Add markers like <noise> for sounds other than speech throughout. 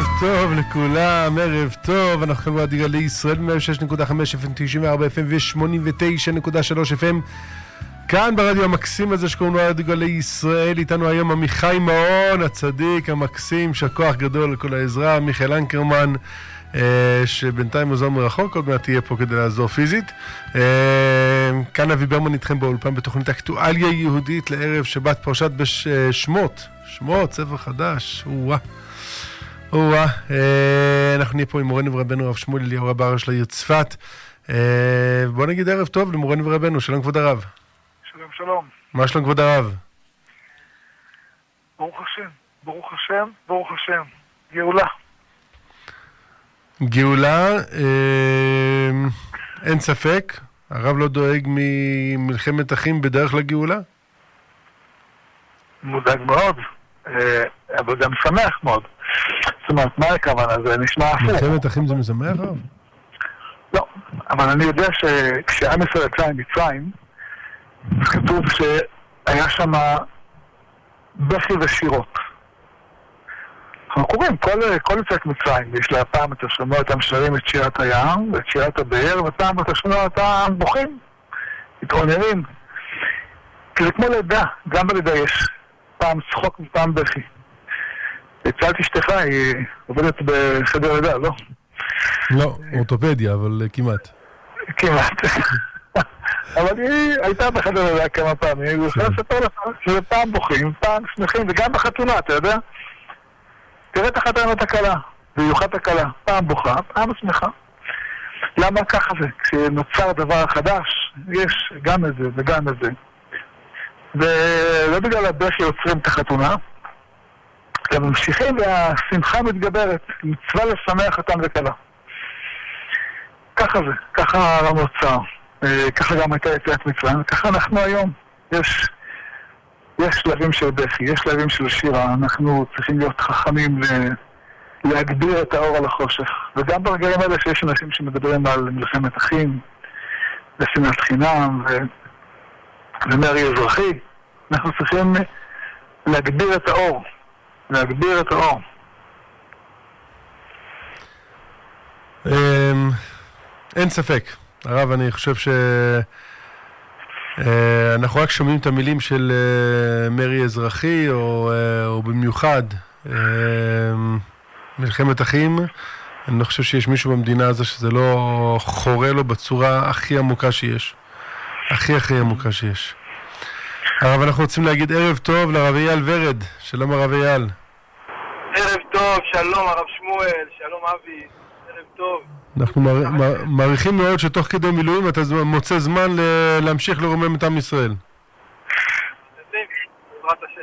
ערב טוב לכולם, ערב טוב, אנחנו כאן ברדיו גלי ישראל, 106.5 FM, 94 FM ו-89.3 FM. כאן ברדיו המקסים הזה שקוראים לו רדיו גלי ישראל, איתנו היום עמיחי מעון, הצדיק המקסים, שהכוח גדול לכל העזרה, מיכאל אנקרמן, אה, שבינתיים עוזר מרחוק, עוד מעט תהיה פה כדי לעזור פיזית. אה, כאן אבי ברמן איתכם באולפן בתוכנית אקטואליה יהודית לערב שבת פרשת בשמות, שמות, ספר חדש, או-אה. או-אה, אה, אנחנו נהיה פה עם מורנו ורבנו הרב שמואל אליהו רב הר של העיר צפת. אה, בוא נגיד ערב טוב למורנו ורבנו, שלום כבוד הרב. שלום שלום. מה שלום כבוד הרב? ברוך השם, ברוך השם, ברוך השם. גאולה. גאולה, אה, אין ספק, הרב לא דואג ממלחמת אחים בדרך לגאולה? מודאג מאוד, אבל גם שמח מאוד. אומרת, מה הכוונה? זה נשמע הפוך. מלחמת אחים זה משמח רב? לא, אבל אני יודע שכשעם ישראל יצא ממצרים, כתוב שהיה שם בכי ושירות. אנחנו קוראים, כל, כל יציאת מצרים, יש לה פעם אתה שומע אותם שרים את שירת הים ואת שירת הבאר, ופעם אתה שומע אותם בוכים, מתעוננים. כי זה כמו לידה, גם בלידה יש פעם צחוק ופעם בכי. לצד אשתך היא עובדת בחדר לידה, לא? לא, אורתופדיה, אבל כמעט. כמעט. אבל היא הייתה בחדר לידה כמה פעמים, היא יכולה לספר לך שזה פעם בוכים, פעם שמחים, וגם בחתונה, אתה יודע? תראה את החתן ואת הכלה, במיוחד הכלה, פעם בוכה, פעם שמחה. למה ככה זה? כשנוצר דבר חדש, יש גם את זה וגם את זה. ולא בגלל הבכי יוצרים את החתונה, הם ממשיכים והשמחה מתגברת, מצווה לשמח אותם וכלה. ככה זה, ככה העולם נוצר, ככה גם הייתה יציאת מצרים, ככה אנחנו היום. יש, יש שלבים של בכי, יש שלבים של שירה, אנחנו צריכים להיות חכמים. להגביר את האור על החושך. וגם ברגעים האלה שיש אנשים שמדברים על מלחמת אחים, ושנאת חינם, ו... ומרי אזרחי, אנחנו צריכים להגביר את האור, להגביר את האור. אין ספק. הרב, אני חושב ש... אנחנו רק שומעים את המילים של מרי אזרחי, או, או במיוחד מלחמת אחים. אני לא חושב שיש מישהו במדינה הזו שזה לא חורה לו בצורה הכי עמוקה שיש. הכי הכי עמוקה שיש. הרב, אנחנו רוצים להגיד ערב טוב לרב אייל ורד. שלום הרב אייל. ערב טוב, שלום הרב שמואל, שלום אבי, ערב טוב. אנחנו מעריכים מאוד שתוך כדי מילואים אתה מוצא זמן להמשיך לרומם את עם ישראל. בעזרת השם.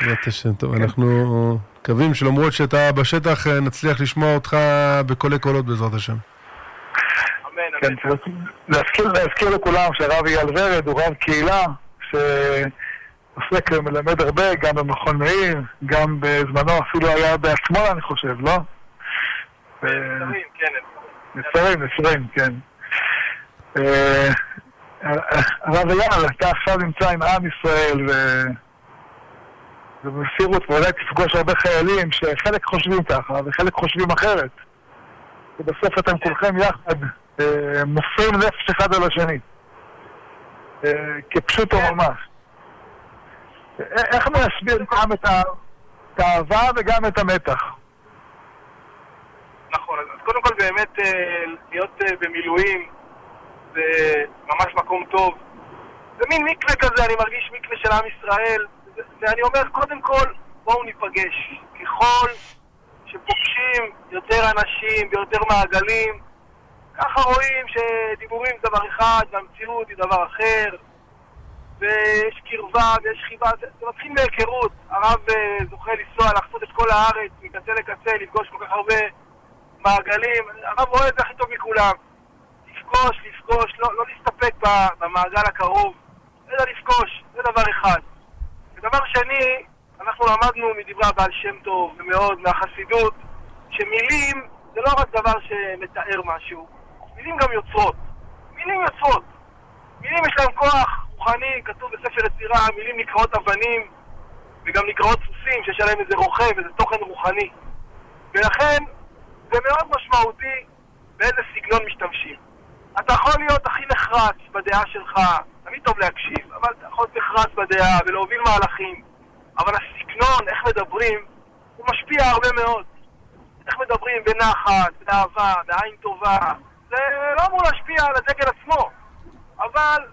בעזרת השם, טוב, אנחנו מקווים שלמרות שאתה בשטח נצליח לשמוע אותך בקולי קולות בעזרת השם. אמן, אמן. להזכיר, להזכיר לכולם שהרב אייל ורד הוא רב קהילה שעוסק ומלמד הרבה, גם במכון מאיר, גם בזמנו אפילו היה בעצמו, אני חושב, לא? נצרים, כן. נצרים, נצרים, כן. הרב אייל, אתה עכשיו נמצא עם עם ישראל. ובמסירות, ואולי תפגוש הרבה חיילים שחלק חושבים ככה וחלק חושבים אחרת. ובסוף אתם כולכם יחד מוסרים נפש אחד על השני. כפשוטו ממש. איך להסביר גם את האהבה וגם את המתח? נכון, אז קודם כל באמת להיות במילואים זה ממש מקום טוב. זה מין מקווה כזה, אני מרגיש מקווה של עם ישראל. ואני אומר, קודם כל, בואו ניפגש. ככל שפוגשים יותר אנשים ויותר מעגלים, ככה רואים שדיבורים זה דבר אחד והמציאות היא דבר אחר ויש קרבה ויש חיבה, זה, זה מתחיל מהיכרות. הרב זוכה לנסוע, לחצות את כל הארץ, מקצה לקצה, לפגוש כל כך הרבה מעגלים. הרב רואה את זה הכי טוב מכולם. לפגוש, לפגוש, לא, לא להסתפק במעגל הקרוב, אלא לפגוש, זה דבר אחד. ודבר שני, אנחנו למדנו מדברי הבעל שם טוב ומאוד מהחסידות, שמילים זה לא רק דבר שמתאר משהו, מילים גם יוצרות. מילים יוצרות. מילים יש להם כוח רוחני, כתוב בספר יצירה, מילים נקראות אבנים וגם נקראות סוסים, שיש עליהם איזה רוכב, איזה תוכן רוחני. ולכן זה מאוד משמעותי באיזה סגנון משתמשים. אתה יכול להיות הכי נחרץ בדעה שלך, תמיד טוב להקשיב, אבל אתה יכול להיות נחרץ בדעה ולהוביל מהלכים, אבל הסגנון, איך מדברים, הוא משפיע הרבה מאוד. איך מדברים בנחת, באהבה, בעין טובה, זה לא אמור להשפיע על הדגל עצמו, אבל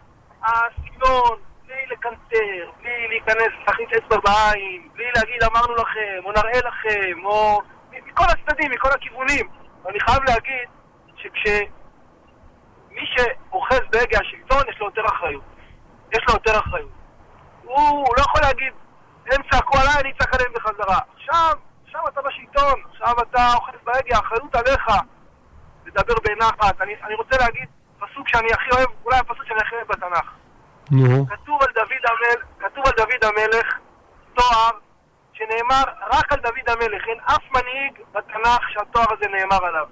הסגנון, בלי לקנטר, בלי להיכנס, להכניס אצבע בעין, בלי להגיד אמרנו לכם, או נראה לכם, או מכל הצדדים, מכל הכיוונים. ואני חייב להגיד שכשמי שאוחז בהגה השלטון, יש לו יותר אחריות. יש לו יותר אחריות. הוא לא יכול להגיד, הם צעקו עליי, אני אצעק עליהם בחזרה. עכשיו, עכשיו אתה בשלטון, עכשיו אתה אוחז בהגה, האחריות עליך. לדבר בנחת. אני, אני רוצה להגיד פסוק שאני הכי אוהב, אולי הפסוק שאני הכי אוהב בתנ"ך. נו. כתוב על דוד המלך, כתוב על דוד המלך תואר שנאמר רק על דוד המלך, אין אף מנהיג בתנ"ך שהתואר הזה נאמר עליו.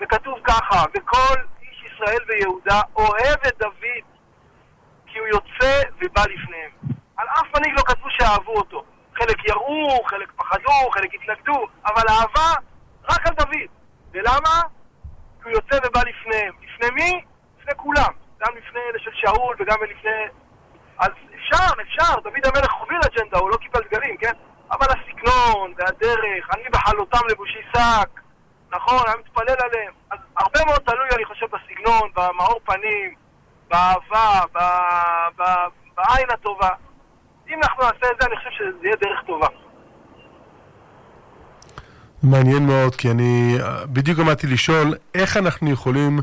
וכתוב ככה, וכל איש ישראל ויהודה אוהב את דוד כי הוא יוצא ובא לפניהם. על אף מנהיג לא כתבו שאהבו אותו. חלק יראו, חלק פחדו, חלק התנגדו, אבל אהבה רק על דוד. ולמה? כי הוא יוצא ובא לפניהם. לפני מי? לפני כולם. גם לפני אלה של שאול וגם לפני... אז אפשר, אפשר, דוד המלך הוביל אג'נדה, הוא לא קיבל דגלים, כן? אבל הסגנון והדרך, אני בחלותם לבושי שק, נכון, אני מתפלל עליהם. אז הרבה מאוד תלוי, אני חושב, בסגנון, במאור פנים, באהבה, ב... ב... בעין הטובה. אם אנחנו נעשה את זה, אני חושב שזה יהיה דרך טובה. מעניין מאוד, כי אני בדיוק עמדתי לשאול איך אנחנו יכולים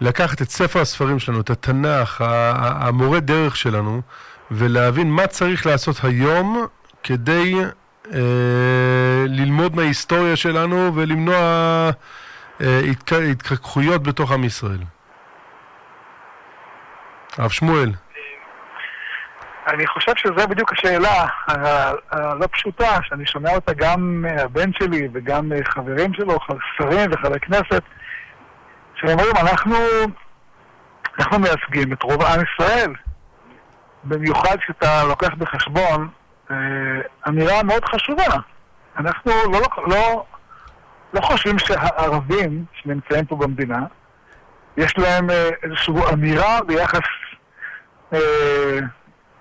לקחת את ספר הספרים שלנו, את התנ"ך, המורה דרך שלנו, ולהבין מה צריך לעשות היום כדי אה, ללמוד מההיסטוריה שלנו ולמנוע אה, התק- התחככויות בתוך עם ישראל. הרב שמואל. אני חושב שזו בדיוק השאלה הלא פשוטה, שאני שומע אותה גם מהבן שלי וגם מחברים שלו, שרים וחברי כנסת, שאומרים, אנחנו, אנחנו מייצגים את רוב עם ישראל. במיוחד כשאתה לוקח בחשבון אה, אמירה מאוד חשובה. אנחנו לא, לא, לא חושבים שהערבים שנמצאים פה במדינה, יש להם אה, איזושהי אמירה ביחס אה,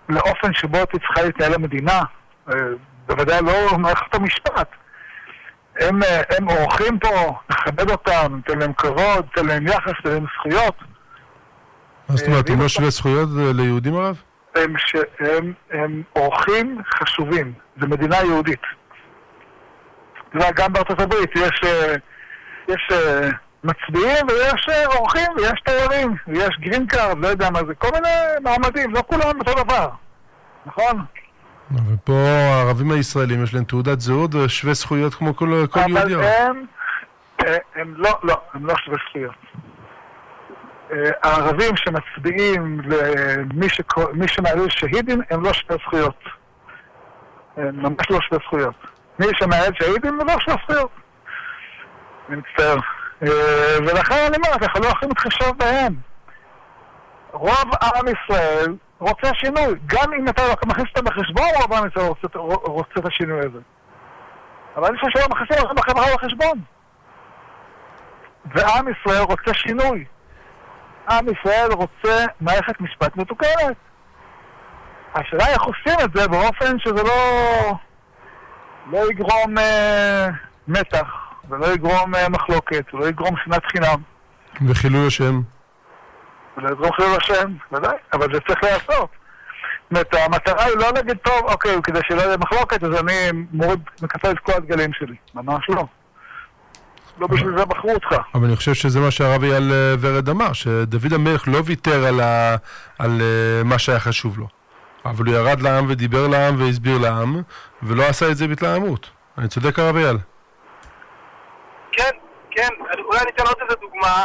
לאופן שבו צריכה להתנהל המדינה, אה, בוודאי לא מערכת המשפט. הם, אה, הם אורחים פה, נכבד אותם, ניתן להם כבוד, ניתן להם יחס, ניתן להם זכויות. מה זאת אומרת, ואם הם לא שווי זכויות אה, ליהודים הרב? הם, ש... הם, הם אורחים חשובים, זו מדינה יהודית. אתה יודע, גם בארצות הברית יש, אה, יש אה, מצביעים ויש אה, אורחים ויש תיירים ויש green card, לא יודע מה זה, כל מיני מעמדים, לא כולם אותו דבר, נכון? ופה הערבים הישראלים יש להם תעודת זהות ושווה זכויות כמו כל, כל יהודי. אבל. הם, אה, הם לא, לא, הם לא שווי זכויות. אה, הערבים שמצביעים למי שמעלה שהידים הם לא שווי זכויות. הם ממש לא שווי זכויות. מי שמעלה שהידים הם לא שווי זכויות. אני מצטער. אה, ולכן אני אומר, אנחנו לא יכולים להתחשב בהם. רוב עם ישראל רוצה שינוי. גם אם אתה מכניס אותם בחשבון, רוב עם ישראל רוצה, רוצה את השינוי הזה. אבל אני חושב שלא מכניסים לכם בחברה בחשבון. ועם ישראל רוצה שינוי. עם ישראל רוצה מערכת משפט מתוקנת. השאלה היא איך עושים את זה באופן שזה לא, לא יגרום אה, מתח, ולא יגרום אה, מחלוקת, ולא יגרום שנאת חינם, וחילול השם. ולא יגרום חילול השם, ודאי, אבל זה צריך להיעשות. זאת אומרת, המטרה היא לא להגיד, טוב, אוקיי, כדי שלא יהיה מחלוקת, אז אני מוריד, מקפל את כל הדגלים שלי. ממש לא. לא בשביל זה בחרו אותך. אבל אני חושב שזה מה שהרב אייל אה, ורד אמר, שדוד המלך לא ויתר על, ה... על אה, מה שהיה חשוב לו. אבל הוא ירד לעם ודיבר לעם והסביר לעם, ולא עשה את זה בהתלהמות. אני צודק הרב אייל. כן, כן, אני- אולי אני אתן עוד איזה דוגמה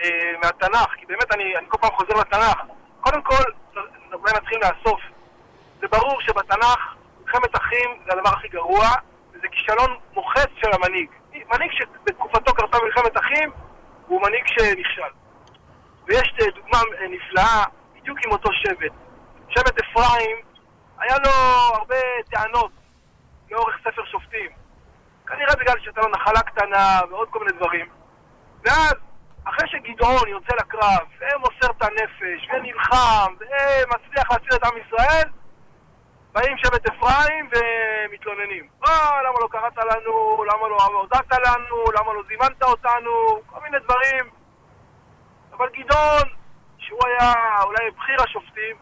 אה, מהתנ"ך, כי באמת אני, אני כל פעם חוזר לתנ"ך. קודם כל, אולי נתחיל מהסוף. זה ברור שבתנ"ך מלחמת אחים זה הדבר הכי גרוע, וזה כישלון מוחץ של המנהיג. מנהיג שבתקופתו קרתה מלחמת אחים, הוא מנהיג שנכשל. ויש אה, דוגמה אה, נפלאה, בדיוק עם אותו שבט. שבט אפרים, היה לו הרבה טענות לאורך ספר שופטים. כנראה בגלל שהייתה לו נחלה קטנה ועוד כל מיני דברים. ואז, אחרי שגדעון יוצא לקרב, ומוסר את הנפש, ונלחם, ומצליח להציל את עם ישראל, באים שבט אפרים ומתלוננים. אה, למה לא קראת לנו? למה לא הודעת לנו? למה לא זימנת אותנו? כל מיני דברים. אבל גדעון, שהוא היה אולי בכיר השופטים,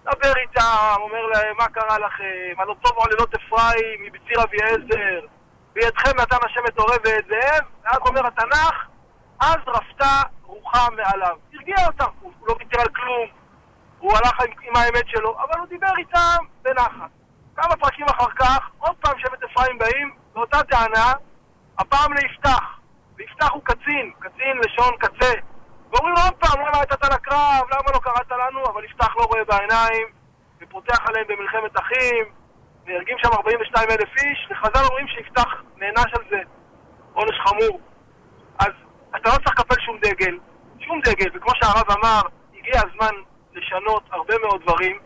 מדבר איתם, אומר להם, מה קרה לכם? הלא טוב עוללות אפרים מבציר אביעזר, בידכם נתן השם את עורב ואת זאב, ואז אומר התנ"ך, אז רפתה רוחם מעליו. הרגיע אותם, הוא לא ויתר על כלום, הוא הלך עם, עם האמת שלו, אבל הוא דיבר איתם בנחת. כמה פרקים אחר כך, עוד פעם שבט אפרים באים, באותה טענה, הפעם ליפתח. ויפתח הוא קצין, קצין לשון קצה. ואומרים עוד פעם, למה יצאת לקרב, למה לא קראת לנו? אבל יפתח לא רואה בעיניים, ופותח עליהם במלחמת אחים, נהרגים שם 42 אלף איש, וחז"ל אומרים שיפתח נענש על זה עונש חמור. אז אתה לא צריך לקפל שום דגל, שום דגל, וכמו שהרב אמר, הגיע הזמן לשנות הרבה מאוד דברים,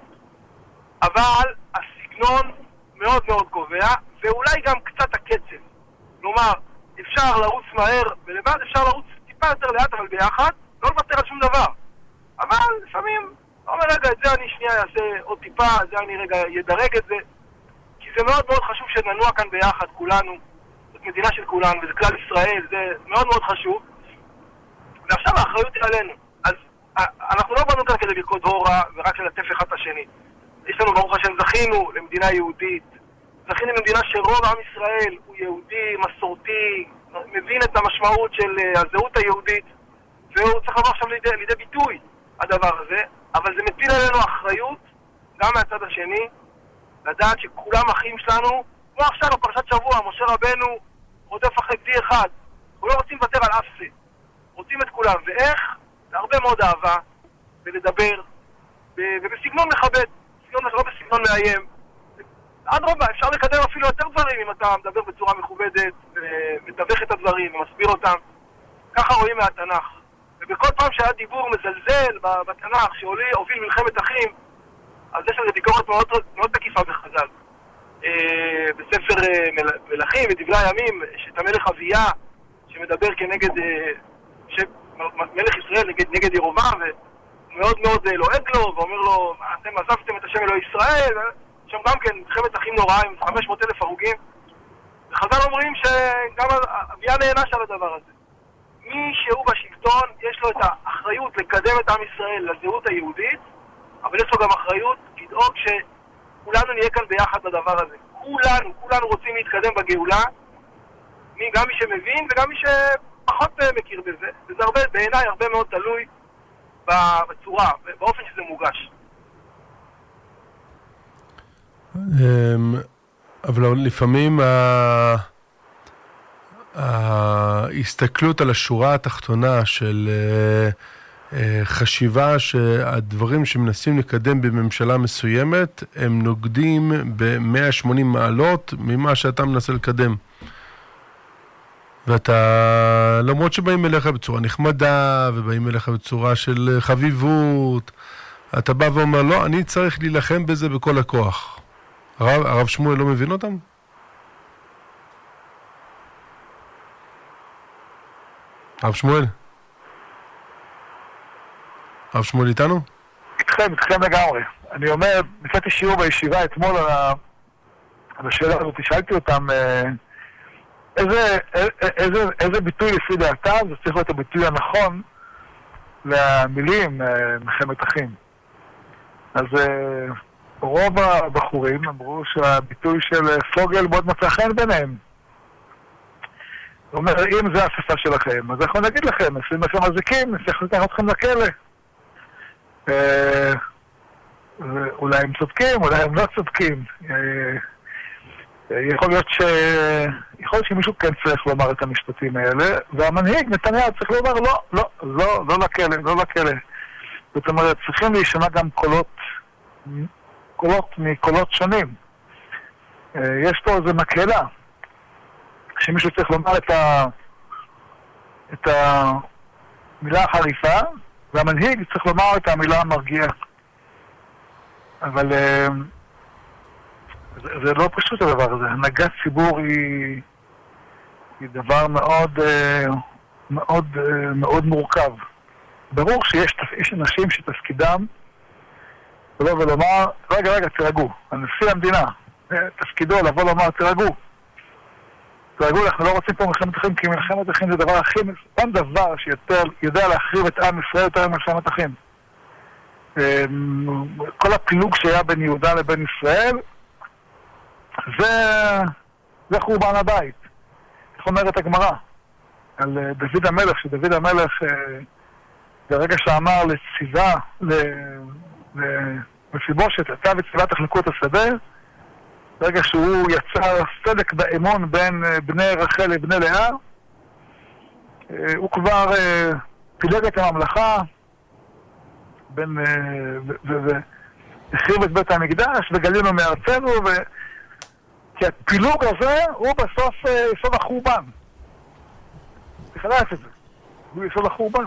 אבל הסגנון מאוד מאוד קובע, ואולי גם קצת הקצב. כלומר, אפשר לרוץ מהר ולבד, אפשר לרוץ טיפה יותר לאט אבל ביחד, לא לוותר על שום דבר. אבל לפעמים, אומר, רגע, את זה אני שנייה אעשה עוד טיפה, זה אני רגע אדרג את זה. זה מאוד מאוד חשוב שננוע כאן ביחד, כולנו. זאת מדינה של כולנו, וזה כלל ישראל, זה מאוד מאוד חשוב. ועכשיו האחריות היא עלינו. אז אנחנו לא באנו כאן כדי לרקוד הורה ורק ללטף אחד את השני. יש לנו, ברוך השם, זכינו למדינה יהודית. זכינו למדינה שרוב עם ישראל הוא יהודי, מסורתי, מבין את המשמעות של אה, הזהות היהודית. והוא צריך לבוא עכשיו לידי, לידי ביטוי, הדבר הזה, אבל זה מטיל עלינו אחריות, גם מהצד השני, לדעת שכולם אחים שלנו, כמו עכשיו בפרשת שבוע, משה רבנו רודף אחרי גדי אחד. אנחנו לא רוצים לוותר על אף זה. רוצים את כולם. ואיך? בהרבה מאוד אהבה, ולדבר, ובסגנון מכבד, סגנון, לא בסגנון מאיים. אדרבה, אפשר לקדם אפילו יותר דברים אם אתה מדבר בצורה מכובדת, ומתווך את הדברים ומסביר אותם. ככה רואים מהתנ"ך. ובכל פעם שהיה דיבור מזלזל בתנ"ך שהוביל מלחמת אחים, אז יש לזה ביקורת מאוד, מאוד מקיפה בחז"ל. אה, בספר אה, מל, מלכים ודברי הימים, יש את המלך אביה, שמדבר כנגד, אה, ש... מלך ישראל נגד, נגד ירובעם, ומאוד מאוד אה, לועג לו, ואומר לו, אתם עזבתם את השם אלוהי ישראל, שם גם כן מלחמת אחים נוראה עם 500 אלף הרוגים. וחז"ל אומרים שגם אביה נענש על הדבר הזה. מי שהוא בשלטון, יש לו את האחריות לקדם את עם ישראל לזהות היהודית, אבל יש לו גם אחריות לדאוג שכולנו נהיה כאן ביחד בדבר הזה. כולנו, כולנו רוצים להתקדם בגאולה, גם מי שמבין וגם מי שפחות מכיר בזה, וזה הרבה, בעיניי הרבה מאוד תלוי בצורה, באופן שזה מוגש. אמ, אבל לפעמים ההסתכלות על השורה התחתונה של אה, אה, חשיבה שהדברים שמנסים לקדם בממשלה מסוימת הם נוגדים ב-180 מעלות ממה שאתה מנסה לקדם. ואתה, למרות שבאים אליך בצורה נחמדה, ובאים אליך בצורה של חביבות, אתה בא ואומר, לא, אני צריך להילחם בזה בכל הכוח. הרב, הרב שמואל לא מבין אותם? הרב שמואל? הרב שמואל איתנו? איתכם, איתכם לגמרי. אני אומר, נתתי שיעור בישיבה אתמול על השאלה הזאת, שאלתי אותם אה, איזה, איזה, איזה ביטוי לפי דעתם, זה צריך להיות הביטוי הנכון למילים אה, מלחמת אחים. אז אה, רוב הבחורים אמרו שהביטוי של פוגל מאוד מצא חן ביניהם. הוא אומר, אם זה השפה שלכם, אז אנחנו נגיד לכם, נשים לכם אזיקים, נצטרך לקחת אתכם לכלא. אה, אולי הם צודקים, אולי הם לא צודקים. אה, יכול להיות ש... יכול להיות שמישהו כן צריך לומר את המשפטים האלה, והמנהיג, נתניהו, צריך לומר לא, לא, לא, לא לכלא, לא לכלא. זאת אומרת, צריכים להישמע גם קולות, קולות מקולות שונים. אה, יש פה איזה מקהלה. שמישהו צריך לומר את, ה... את המילה החריפה, והמנהיג צריך לומר את המילה המרגיעה. אבל uh, זה, זה לא פשוט הדבר הזה. הנהגת ציבור היא, היא דבר מאוד, אה, מאוד, אה, מאוד מורכב. ברור שיש יש אנשים שתפקידם לבוא ולומר, רגע, רגע, תירגעו, הנשיא המדינה, אה, תפקידו לבוא ולומר, תירגעו. תירגעו, אנחנו לא רוצים פה מלחמת אחים, כי מלחמת אחים זה דבר הכי... אין דבר שיותר יודע להחריב את עם ישראל יותר ממלחמת אחים. אמ, כל הפילוג שהיה בין יהודה לבין ישראל, זה, זה חורבן הבית. איך אומרת הגמרא? על אה, דוד המלך, שדוד המלך, אה, ברגע שאמר לציווה, למפיבושת, אתה וציווה תחלקו את השדה, ברגע שהוא יצר סדק באמון בין אה, בני רחל לבני לאה, הוא כבר פילג את הממלכה. והחריב את בית המקדש, וגלינו מארצנו, ו... כי הפילוג הזה הוא בסוף יסוד החורבן. צריך לדעת את זה. הוא יסוד החורבן.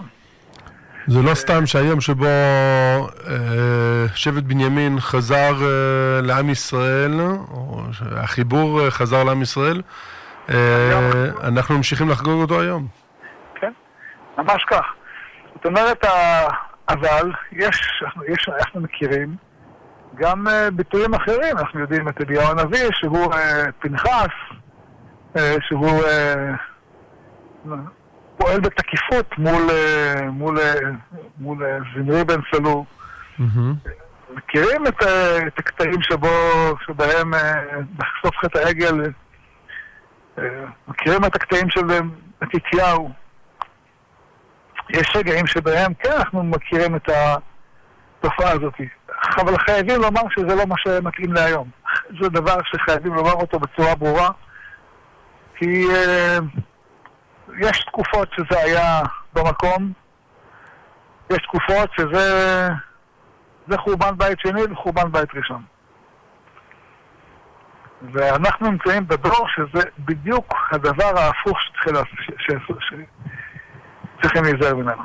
זה לא סתם שהיום שבו אה, שבט בנימין חזר אה, לעם ישראל, או החיבור אה, חזר לעם ישראל, אנחנו ממשיכים לחגוג אותו היום. כן, ממש כך. זאת אומרת, אבל יש, יש אנחנו מכירים גם ביטויים אחרים, אנחנו יודעים את אליהו הנביא, שהוא פנחס, שהוא פועל בתקיפות מול, uh, מול, uh, מול uh, זמרי בן סלו. Mm-hmm. מכירים את, את הקטעים שבו, שבהם לחשוף uh, חטא העגל, מכירים את הקטעים של מתתיהו. יש רגעים שבהם, כן, אנחנו מכירים את התופעה הזאת. אבל חייבים לומר שזה לא מה שמתאים להיום. זה דבר שחייבים לומר אותו בצורה ברורה, כי uh, יש תקופות שזה היה במקום, יש תקופות שזה זה חורבן בית שני וחורבן בית ראשון. ואנחנו נמצאים בדור שזה בדיוק הדבר ההפוך שצריכים להיזהר ממנו.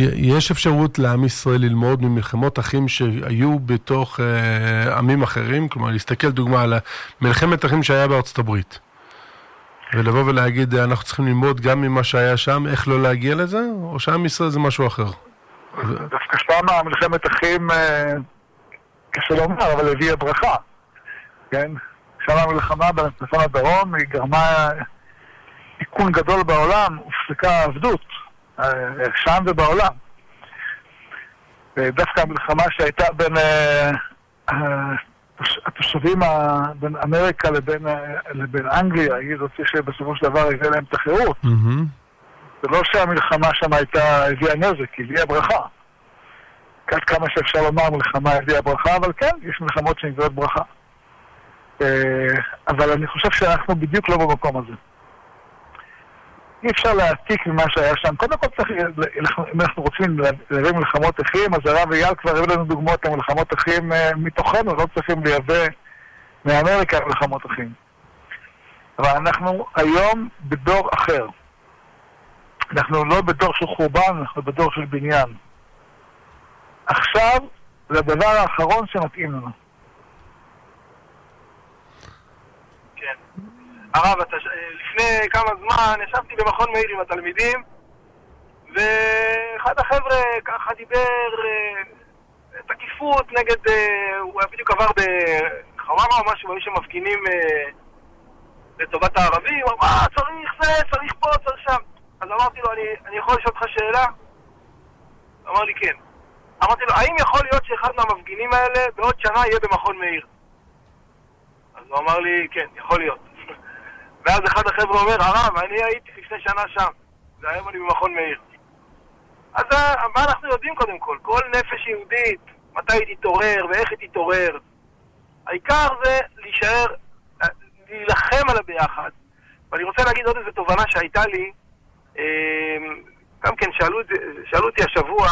אה, יש אפשרות לעם ישראל ללמוד ממלחמות אחים שהיו בתוך אה, עמים אחרים? כלומר, להסתכל דוגמה על מלחמת אחים שהיה בארצות הברית. ולבוא ולהגיד, אנחנו צריכים ללמוד גם ממה שהיה שם, איך לא להגיע לזה? או שעם ישראל זה משהו אחר? דווקא שם מלחמת אחים, אה, קשה לומר, אבל הביאה ברכה. כן? שם המלחמה בצפון הדרום, היא גרמה תיקון גדול בעולם, הופסקה העבדות. אה, שם ובעולם. דווקא המלחמה שהייתה בין אה, התושבים בין אמריקה לבין, אה, לבין אנגליה, היא זאת שבסופו של דבר הביאה להם את החירות. זה לא שהמלחמה שם הייתה, הביאה נזק, היא הביאה ברכה. עד כמה שאפשר לומר, מלחמה הביאה ברכה, אבל כן, יש מלחמות שמביאות ברכה. אבל אני חושב שאנחנו בדיוק לא במקום הזה. אי אפשר להעתיק ממה שהיה שם. קודם כל צריך, אם אנחנו רוצים להביא מלחמות אחים, אז הרב אייל כבר הביא לנו דוגמאות למלחמות אחים אה, מתוכנו, לא צריכים לייבא מאמריקה מלחמות אחים. אבל אנחנו היום בדור אחר. אנחנו לא בדור של חורבן, אנחנו בדור של בניין. עכשיו זה הדבר האחרון שמתאים לנו. הרב, לפני כמה זמן ישבתי במכון מאיר עם התלמידים ואחד החבר'ה ככה דיבר אה, תקיפות נגד, אה, הוא היה בדיוק עבר בחווארה או משהו, היו שמפגינים אה, לטובת הערבים, הוא אמר, מה, צריך זה, צריך פה, צריך שם. אז אמרתי לו, אני, אני יכול לשאול אותך שאלה? אמר לי, כן. אמרתי לו, האם יכול להיות שאחד מהמפגינים האלה בעוד שנה יהיה במכון מאיר? אז הוא אמר לי, כן, יכול להיות. ואז אחד החבר'ה אומר, הרב, אני הייתי לפני שנה שם, והיום אני במכון מאיר. אז אה, מה אנחנו יודעים קודם כל? כל נפש יהודית, מתי היא תתעורר ואיך היא תתעורר. העיקר זה להישאר, אה, להילחם על הביחד. ואני רוצה להגיד עוד איזו תובנה שהייתה לי, אה, גם כן שאלו, שאלו אותי השבוע,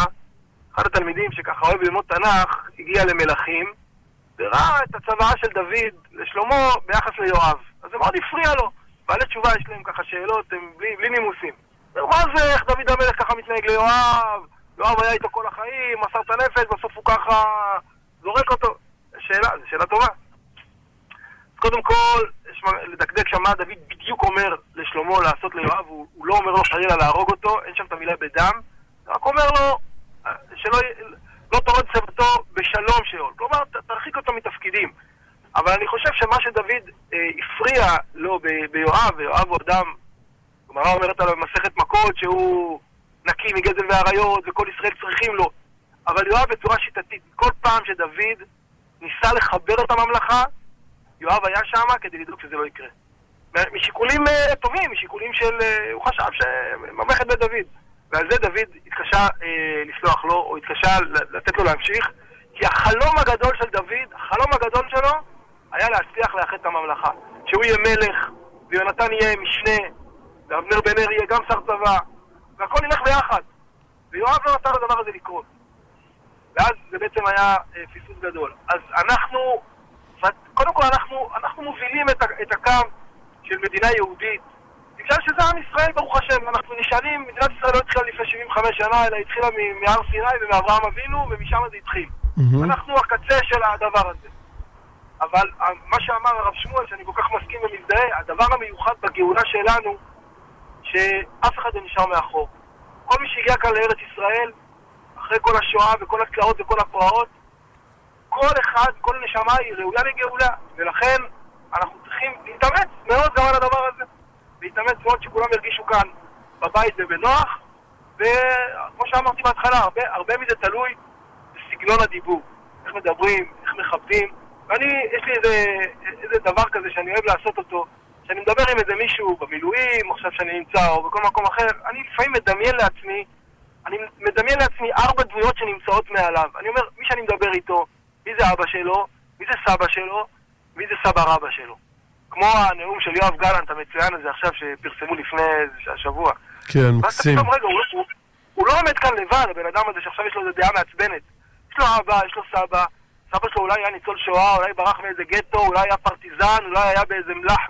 אחד התלמידים שככה אוהב ללמוד תנ"ך, הגיע למלכים, וראה את הצוואה של דוד לשלמה ביחס ליואב. אז זה מאוד הפריע לו. בעלי תשובה יש להם ככה שאלות, הם בלי, בלי נימוסים. מה זה, איך דוד המלך ככה מתנהג ליואב? יואב היה איתו כל החיים, מסר את הנפש, בסוף הוא ככה זורק אותו. שאלה, זו שאלה טובה. קודם כל, יש לדקדק שם מה דוד בדיוק אומר לשלמה לעשות ליואב, הוא, הוא לא אומר לו חלילה להרוג אותו, אין שם את המילה בדם, רק אומר לו אה, שלא לא תורד צוותו בשלום שאול. כלומר, תרחיק אותו מתפקידים. אבל אני חושב שמה שדוד אה, הפריע לו ב- ביואב, ויואב הוא אדם, הגמרא אומרת עליו במסכת מכות שהוא נקי מגזל ואריות וכל ישראל צריכים לו. אבל יואב בצורה שיטתית, כל פעם שדוד ניסה לחבר את הממלכה, יואב היה שם כדי לדאוג שזה לא יקרה. משיקולים אה, טובים, משיקולים של... אה, הוא חשב שממלכת בית דוד. ועל זה דוד התקשה אה, לסלוח לו, או התקשה לתת לו להמשיך, כי החלום הגדול של דוד, החלום הגדול שלו, היה להצליח לאחד את הממלכה. שהוא יהיה מלך, ויונתן יהיה משנה, ואבנר בן אר יהיה גם שר צבא, והכל ילך ביחד. ויואב לא נתן לדבר הזה לקרות. ואז זה בעצם היה אה, פספוס גדול. אז אנחנו, קודם כל אנחנו, אנחנו מובילים את, את הקו של מדינה יהודית, בגלל שזה עם ישראל, ברוך השם. אנחנו נשאלים, מדינת ישראל לא התחילה לפני 75 שנה, אלא התחילה מהר סיני ומאברהם אבינו, ומשם זה התחיל. מהמם. אנחנו הקצה של הדבר הזה. אבל מה שאמר הרב שמואל, שאני כל כך מסכים ומזדהה, הדבר המיוחד בגאולה שלנו, שאף אחד לא נשאר מאחור. כל מי שהגיע כאן לארץ ישראל, אחרי כל השואה וכל התלאות וכל הפרעות, כל אחד, כל נשמה היא ראויה לגאולה, ולכן אנחנו צריכים להתאמץ מאוד גם על הדבר הזה. להתאמץ מאוד שכולם ירגישו כאן בבית ובנוח, וכמו שאמרתי בהתחלה, הרבה, הרבה מזה תלוי בסגנון הדיבור. איך מדברים, איך מכבדים. ואני, יש לי איזה, איזה דבר כזה שאני אוהב לעשות אותו, שאני מדבר עם איזה מישהו במילואים, עכשיו שאני נמצא, או בכל מקום אחר, אני לפעמים מדמיין לעצמי, אני מדמיין לעצמי ארבע דמויות שנמצאות מעליו. אני אומר, מי שאני מדבר איתו, מי זה אבא שלו, מי זה סבא שלו, מי זה סבא רבא שלו. כמו הנאום של יואב גלנט המצוין הזה עכשיו, שפרסמו לפני השבוע. כן, ואז מקסים. פתאום, רגע, הוא, לא- הוא, הוא לא עומד כאן לבד, הבן אדם הזה שעכשיו יש לו איזה דעה מעצבנת. יש לו אבא, יש לו סבא, סבא שלו אולי היה ניצול שואה, אולי ברח מאיזה גטו, אולי היה פרטיזן, אולי היה באיזה מלח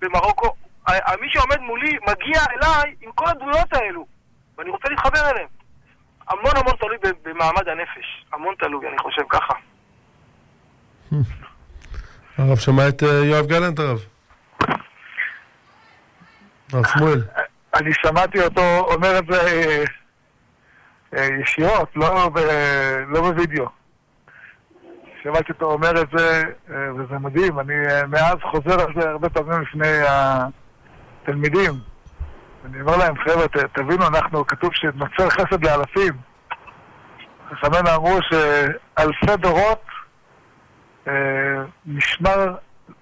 במרוקו. מי שעומד מולי מגיע אליי עם כל הדמויות האלו, ואני רוצה להתחבר אליהם. המון המון תלוי במעמד הנפש. המון תלוי, אני חושב ככה. <laughs> הרב שמע את אה, יואב גלנט, הרב? הרב שמואל. אני שמעתי אותו אומר את זה אה, אה, ישירות, לא, לא בווידאו. שמעתי אותו אומר את זה, אה, וזה מדהים. אני אה, מאז חוזר על זה הרבה פעמים לפני התלמידים. אני אומר להם, חבר'ה, תבינו, אנחנו, כתוב שנוצר חסד לאלפים. חכמינו אמרו שאלפי דורות אה, נשמר,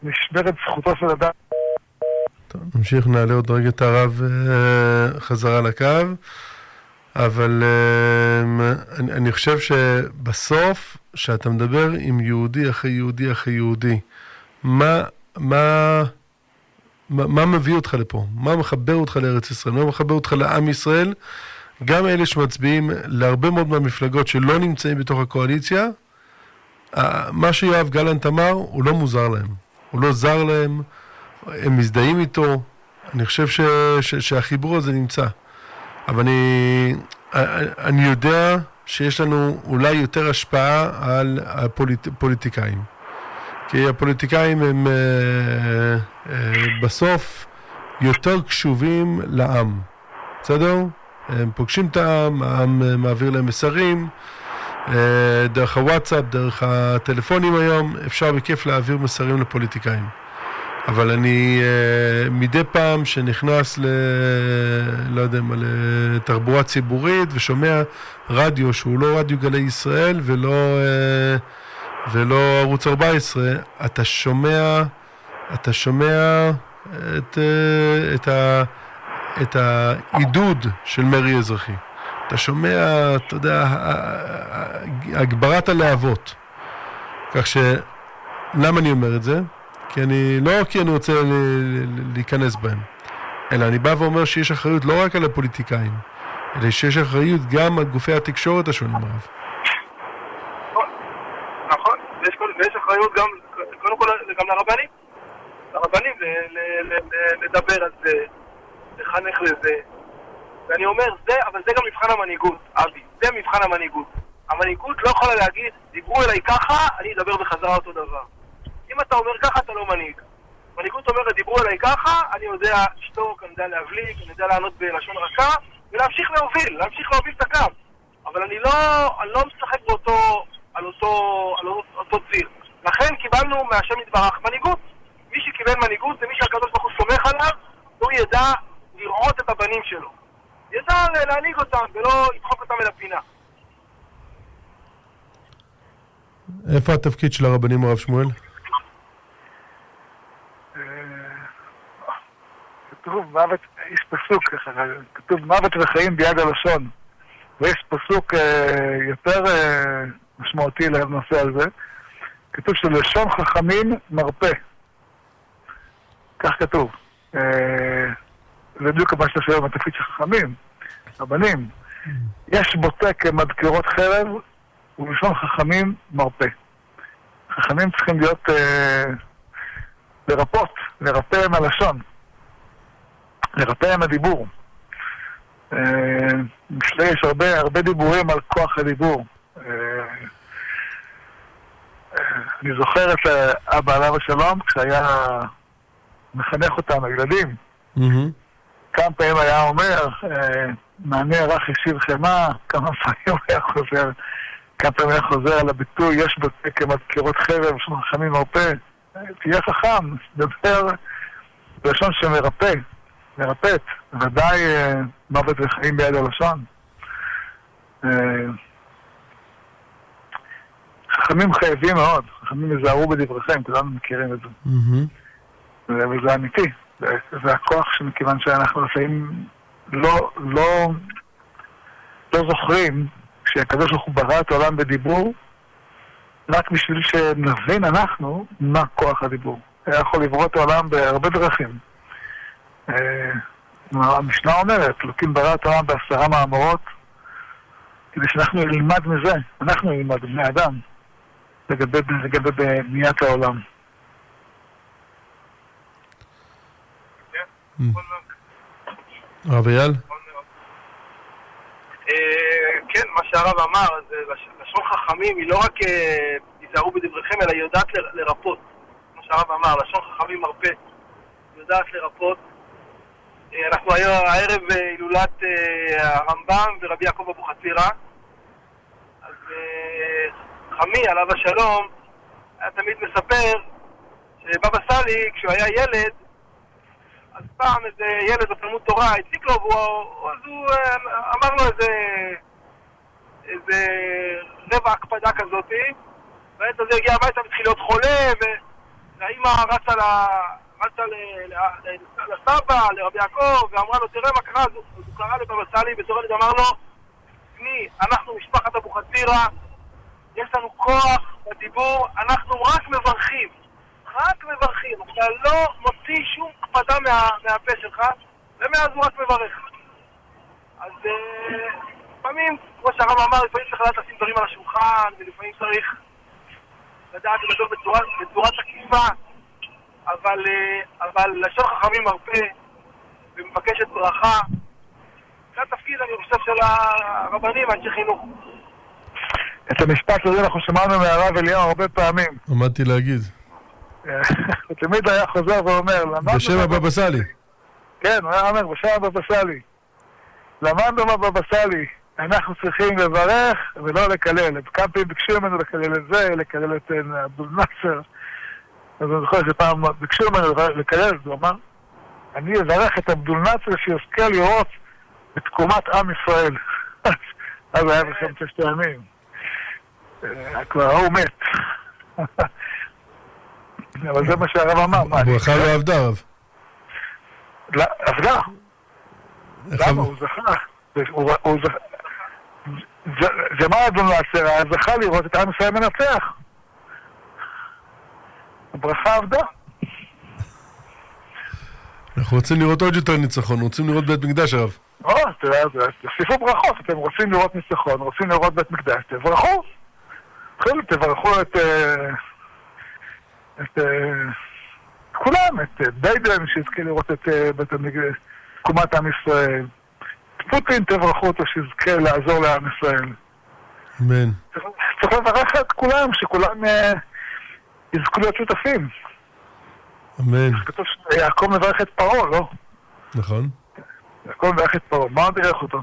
נשמרת זכותו של אדם. טוב, נמשיך, נעלה עוד רגע את הרב חזרה לקו, אבל אה, אני, אני חושב שבסוף, כשאתה מדבר עם יהודי אחרי יהודי אחרי יהודי, מה, מה, מה, מה מביא אותך לפה? מה מחבר אותך לארץ ישראל? מה מחבר אותך לעם ישראל? גם אלה שמצביעים להרבה מאוד מהמפלגות שלא נמצאים בתוך הקואליציה, מה שיואב גלנט אמר, הוא לא מוזר להם. הוא לא זר להם, הם מזדהים איתו, אני חושב ש, ש, שהחיבור הזה נמצא. אבל אני, אני יודע שיש לנו אולי יותר השפעה על הפוליטיקאים. כי הפוליטיקאים הם אה, אה, בסוף יותר קשובים לעם, בסדר? הם פוגשים את העם, העם אה, מעביר להם מסרים, אה, דרך הוואטסאפ, דרך הטלפונים היום, אפשר בכיף להעביר מסרים לפוליטיקאים. אבל אני uh, מדי פעם שנכנס ל... לא יודע מה, לתחבורה ציבורית ושומע רדיו שהוא לא רדיו גלי ישראל ולא, uh, ולא ערוץ 14, אתה שומע, אתה שומע את, uh, את, ה, את העידוד של מרי אזרחי. אתה שומע, אתה יודע, הגברת הלהבות. כך ש... למה אני אומר את זה? כי אני, לא כי אני רוצה להיכנס בהם, אלא אני בא ואומר שיש אחריות לא רק על הפוליטיקאים, אלא שיש אחריות גם על גופי התקשורת השונים הרב. נכון, ויש, אחריות גם, קודם כל גם לרבנים, לרבנים לדבר על זה, לחנך לזה, ואני אומר, זה, אבל זה גם מבחן המנהיגות, אבי, זה מבחן המנהיגות. המנהיגות לא יכולה להגיד, דיברו אליי ככה, אני אדבר בחזרה אותו דבר. אם אתה אומר ככה, אתה לא מנהיג. מנהיגות אומרת, דיברו עליי ככה, אני יודע לשתוק, אני יודע להבליג, אני יודע לענות בלשון רכה, ולהמשיך להוביל, להמשיך להוביל את הקו. אבל אני לא, אני לא משחק באותו, על אותו, על אותו ציר. לכן קיבלנו מהשם יתברך מנהיגות. מי שקיבל מנהיגות זה מי שהקדוש ברוך הוא סומך עליו, הוא ידע לראות את הבנים שלו. ידע להנהיג אותם ולא ידחוק אותם אל הפינה. איפה התפקיד של הרבנים, הרב שמואל? אה, כתוב מוות, יש פסוק כתוב מוות וחיים ביד הלשון. ויש פסוק אה, יותר אה, משמעותי לנושא הזה. כתוב שלשון חכמים מרפא. כך כתוב. זה בדיוק מה שאתה שואל בתפקיד של חכמים, רבנים. יש בוטה כמדקרות חרב, ובלשון חכמים מרפא. חכמים צריכים להיות, אה, לרפות, לרפא עם הלשון, לרפא עם הדיבור. אה, יש הרבה, הרבה דיבורים על כוח הדיבור. אה, אה, אני זוכר את אבא עליו השלום כשהיה מחנך אותם, הילדים. כמה פעמים היה אומר, מענה רך השיב חמא, כמה פעמים היה חוזר, כמה פעמים היה חוזר על הביטוי, יש בתקם עד קירות חרב, שום חכמים מרפא. תהיה חכם, דבר בלשון שמרפא, מרפאת. ודאי אה, מוות וחיים ביד הלשון. אה, חכמים חייבים מאוד, חכמים יזהרו בדבריכם, כולנו מכירים את זה. וזה אמיתי. זה הכוח שמכיוון שאנחנו לפעמים לא, לא, לא זוכרים שהקדוש ברוך הוא ברא את העולם בדיבור רק בשביל שנבין אנחנו מה כוח הדיבור. היה יכול לברוא את העולם בהרבה דרכים. אה, המשנה אומרת, אלוקים ברא את העולם בעשרה מאמרות כדי שאנחנו נלמד מזה, אנחנו נלמד, בני אדם, לגבי, לגבי בניית העולם. הרב אייל? אה, כן, מה שהרב אמר, לשון חכמים היא לא רק תיזהרו אה, בדבריכם, אלא היא יודעת לרפות. כמו שהרב אמר, לשון חכמים מרפא, יודעת לרפות. אה, אנחנו היום הערב בהילולת הרמב"ם ורבי יעקב אבוחצירא. אז חמי, עליו השלום, היה תמיד מספר שבבא סאלי, כשהוא היה ילד, אז פעם איזה ילד בתלמוד תורה הציק לו, והוא, אז הוא אה, אמר לו איזה, איזה רבע הקפדה כזאתי, והילד הזה הגיע הביתה והתחיל להיות חולה, והאימא רצה, ל, רצה ל, ל, לסבא, לרבי יעקב, ואמרה לו, תראה מה קרה, אז הוא, קרא לבבא סאלי, בתור ילד אמר לו, בני, אנחנו משפחת אבוחצירא, יש לנו כוח בדיבור, אנחנו רק מברכים. רק מברכים. אתה לא מוציא שום הקפדה מה, מהפה שלך, ומאז הוא רק מברך. אז אה, לפעמים, כמו שהרב אמר, לפעמים צריך לדעת לשים דברים על השולחן, ולפעמים צריך לדעת לדבר בצורה, בצורה תקיפה, אבל, אה, אבל לשון חכמים מרפא ומבקשת ברכה. זה התפקיד, אני חושב, של הרבנים, אנשי חינוך. את המשפט הזה אנחנו שמענו מהרב אליהו הרבה פעמים. עמדתי להגיד. <laughs> הוא תמיד היה חוזר ואומר, למדנו... בשם הבבא סאלי. כן, הוא היה אומר, בשם הבבא סאלי. למדנו בבבא סאלי, אנחנו צריכים לברך ולא לקלל. כמה פעמים ביקשו ממנו לקלל את זה, לקלל את אבו נאצר. אז אני זוכר שפעם ביקשו ממנו לקלל, הוא אמר, אני אברך את אבדול נאצר שיזכה לראות את תקומת עם ישראל. <laughs> אז היה בכם ששת הימים. כבר הוא מת. <laughs> אבל זה מה שהרב אמר. הברכה לא עבדה, רב. לא, עבדה. למה? הוא זכה. זה מה אדון לעשרה? זכה לראות את עם ישראל מנצח. הברכה עבדה. אנחנו רוצים לראות עוד יותר ניצחון, רוצים לראות בית מקדש הרב. או, תוסיפו ברכות, אתם רוצים לראות ניצחון, רוצים לראות בית מקדש, תברכו. תתחילו, תברכו את... אה, את אה, כולם, את אה, ביידן שיזכה לראות את אה, בית המקדש, תקומת עם ישראל. פוטין תברכו אותו שיזכה לעזור לעם ישראל. אמן. צריך לברך את כולם, שכולם יזכו להיות שותפים. אמן. כתוב שיעקב מברך את פרעה, לא? נכון. יעקב מברך את פרעה, מה בירך אותו?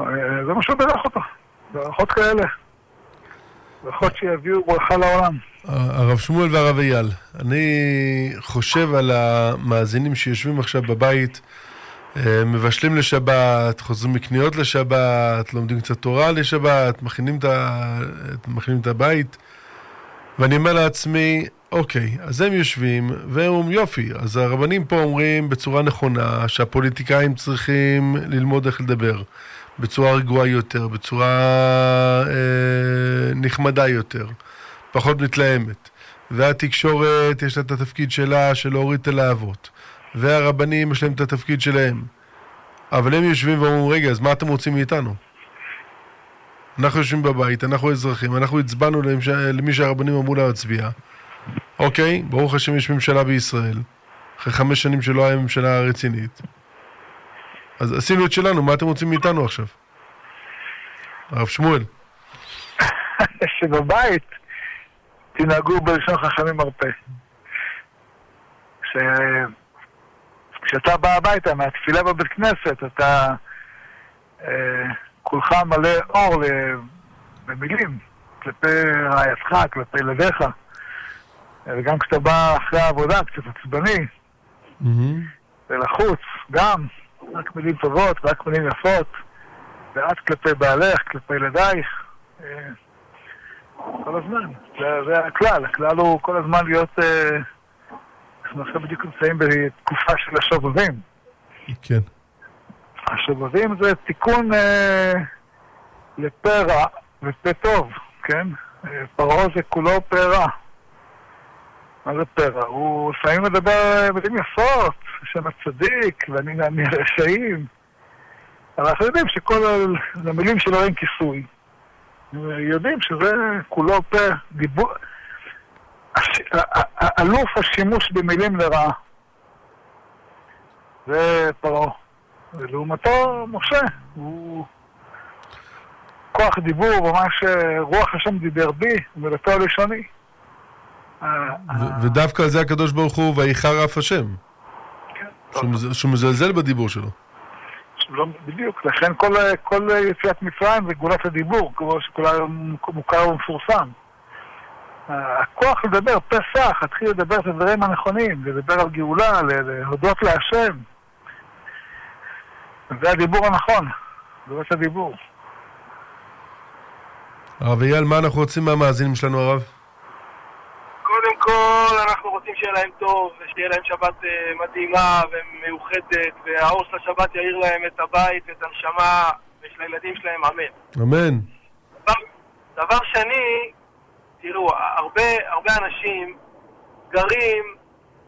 אה, זה מה שהוא בירך אותו, ברכות כאלה. ברכות שיביאו ברכה לעולם. הרב שמואל והרב אייל, אני חושב על המאזינים שיושבים עכשיו בבית, אה, מבשלים לשבת, חוזרים מקניות לשבת, לומדים קצת תורה לשבת, מכינים את, ה... מכינים את הבית, ואני אומר לעצמי, אוקיי, אז הם יושבים, והם אומרים יופי, אז הרבנים פה אומרים בצורה נכונה שהפוליטיקאים צריכים ללמוד איך לדבר. בצורה רגועה יותר, בצורה אה, נחמדה יותר, פחות מתלהמת. והתקשורת יש לה את התפקיד שלה של להוריד את הלהבות. והרבנים יש להם את התפקיד שלהם. אבל הם יושבים ואומרים, רגע, אז מה אתם רוצים מאיתנו? אנחנו יושבים בבית, אנחנו אזרחים, אנחנו הצבענו למי שהרבנים אמרו להצביע. אוקיי, ברוך השם יש ממשלה בישראל, אחרי חמש שנים שלא היה ממשלה רצינית. אז עשינו את שלנו, מה אתם רוצים מאיתנו עכשיו? הרב שמואל. שבבית תנהגו בלשון חכמים מרפא. כשאתה בא הביתה מהתפילה בבית כנסת, אתה אה, כולך מלא אור במילים כלפי רעייתך, כלפי ילדיך. וגם כשאתה בא אחרי העבודה, קצת עצבני, mm-hmm. ולחוץ, גם. רק מילים טובות, רק מילים יפות, ואת כלפי בעלך, כלפי ילדייך. אה, כל הזמן. זה, זה הכלל, הכלל הוא כל הזמן להיות... אה, אנחנו עכשיו בדיוק נמצאים בתקופה של השובבים. כן. השובבים זה תיקון אה, לפה רע ופה טוב, כן? אה, פרעה זה כולו פה רע. מה זה פרע? הוא לפעמים מדבר מילים יפות, שם הצדיק, ואני מהרשעים. אבל אנחנו יודעים שכל המילים שלו אין כיסוי. יודעים שזה כולו פה דיבור... אלוף השימוש במילים לרעה. זה פרעה. ולעומתו, משה, הוא כוח דיבור, ממש רוח השם דיבר בי, מילתו הלשוני. ודווקא על זה הקדוש ברוך הוא, ויחר אף השם. כן. שהוא מזלזל בדיבור שלו. לא, בדיוק, לכן כל, כל יציאת מצרים זה גאולת הדיבור, כמו שכולם מוכר ומפורסם. הכוח לדבר, פסח, להתחיל לדבר את הדברים הנכונים, לדבר על גאולה, להודות להשם. זה הדיבור הנכון, גאולת הדיבור. הרב אייל, מה אנחנו רוצים מהמאזינים שלנו, הרב? קודם כל, אנחנו רוצים שיהיה להם טוב, ושיהיה להם שבת אה, מדהימה ומיוחדת, והאור של השבת יאיר להם את הבית ואת הנשמה, ושל הילדים שלהם, אמן. אמן. דבר, דבר שני, תראו, הרבה, הרבה אנשים גרים,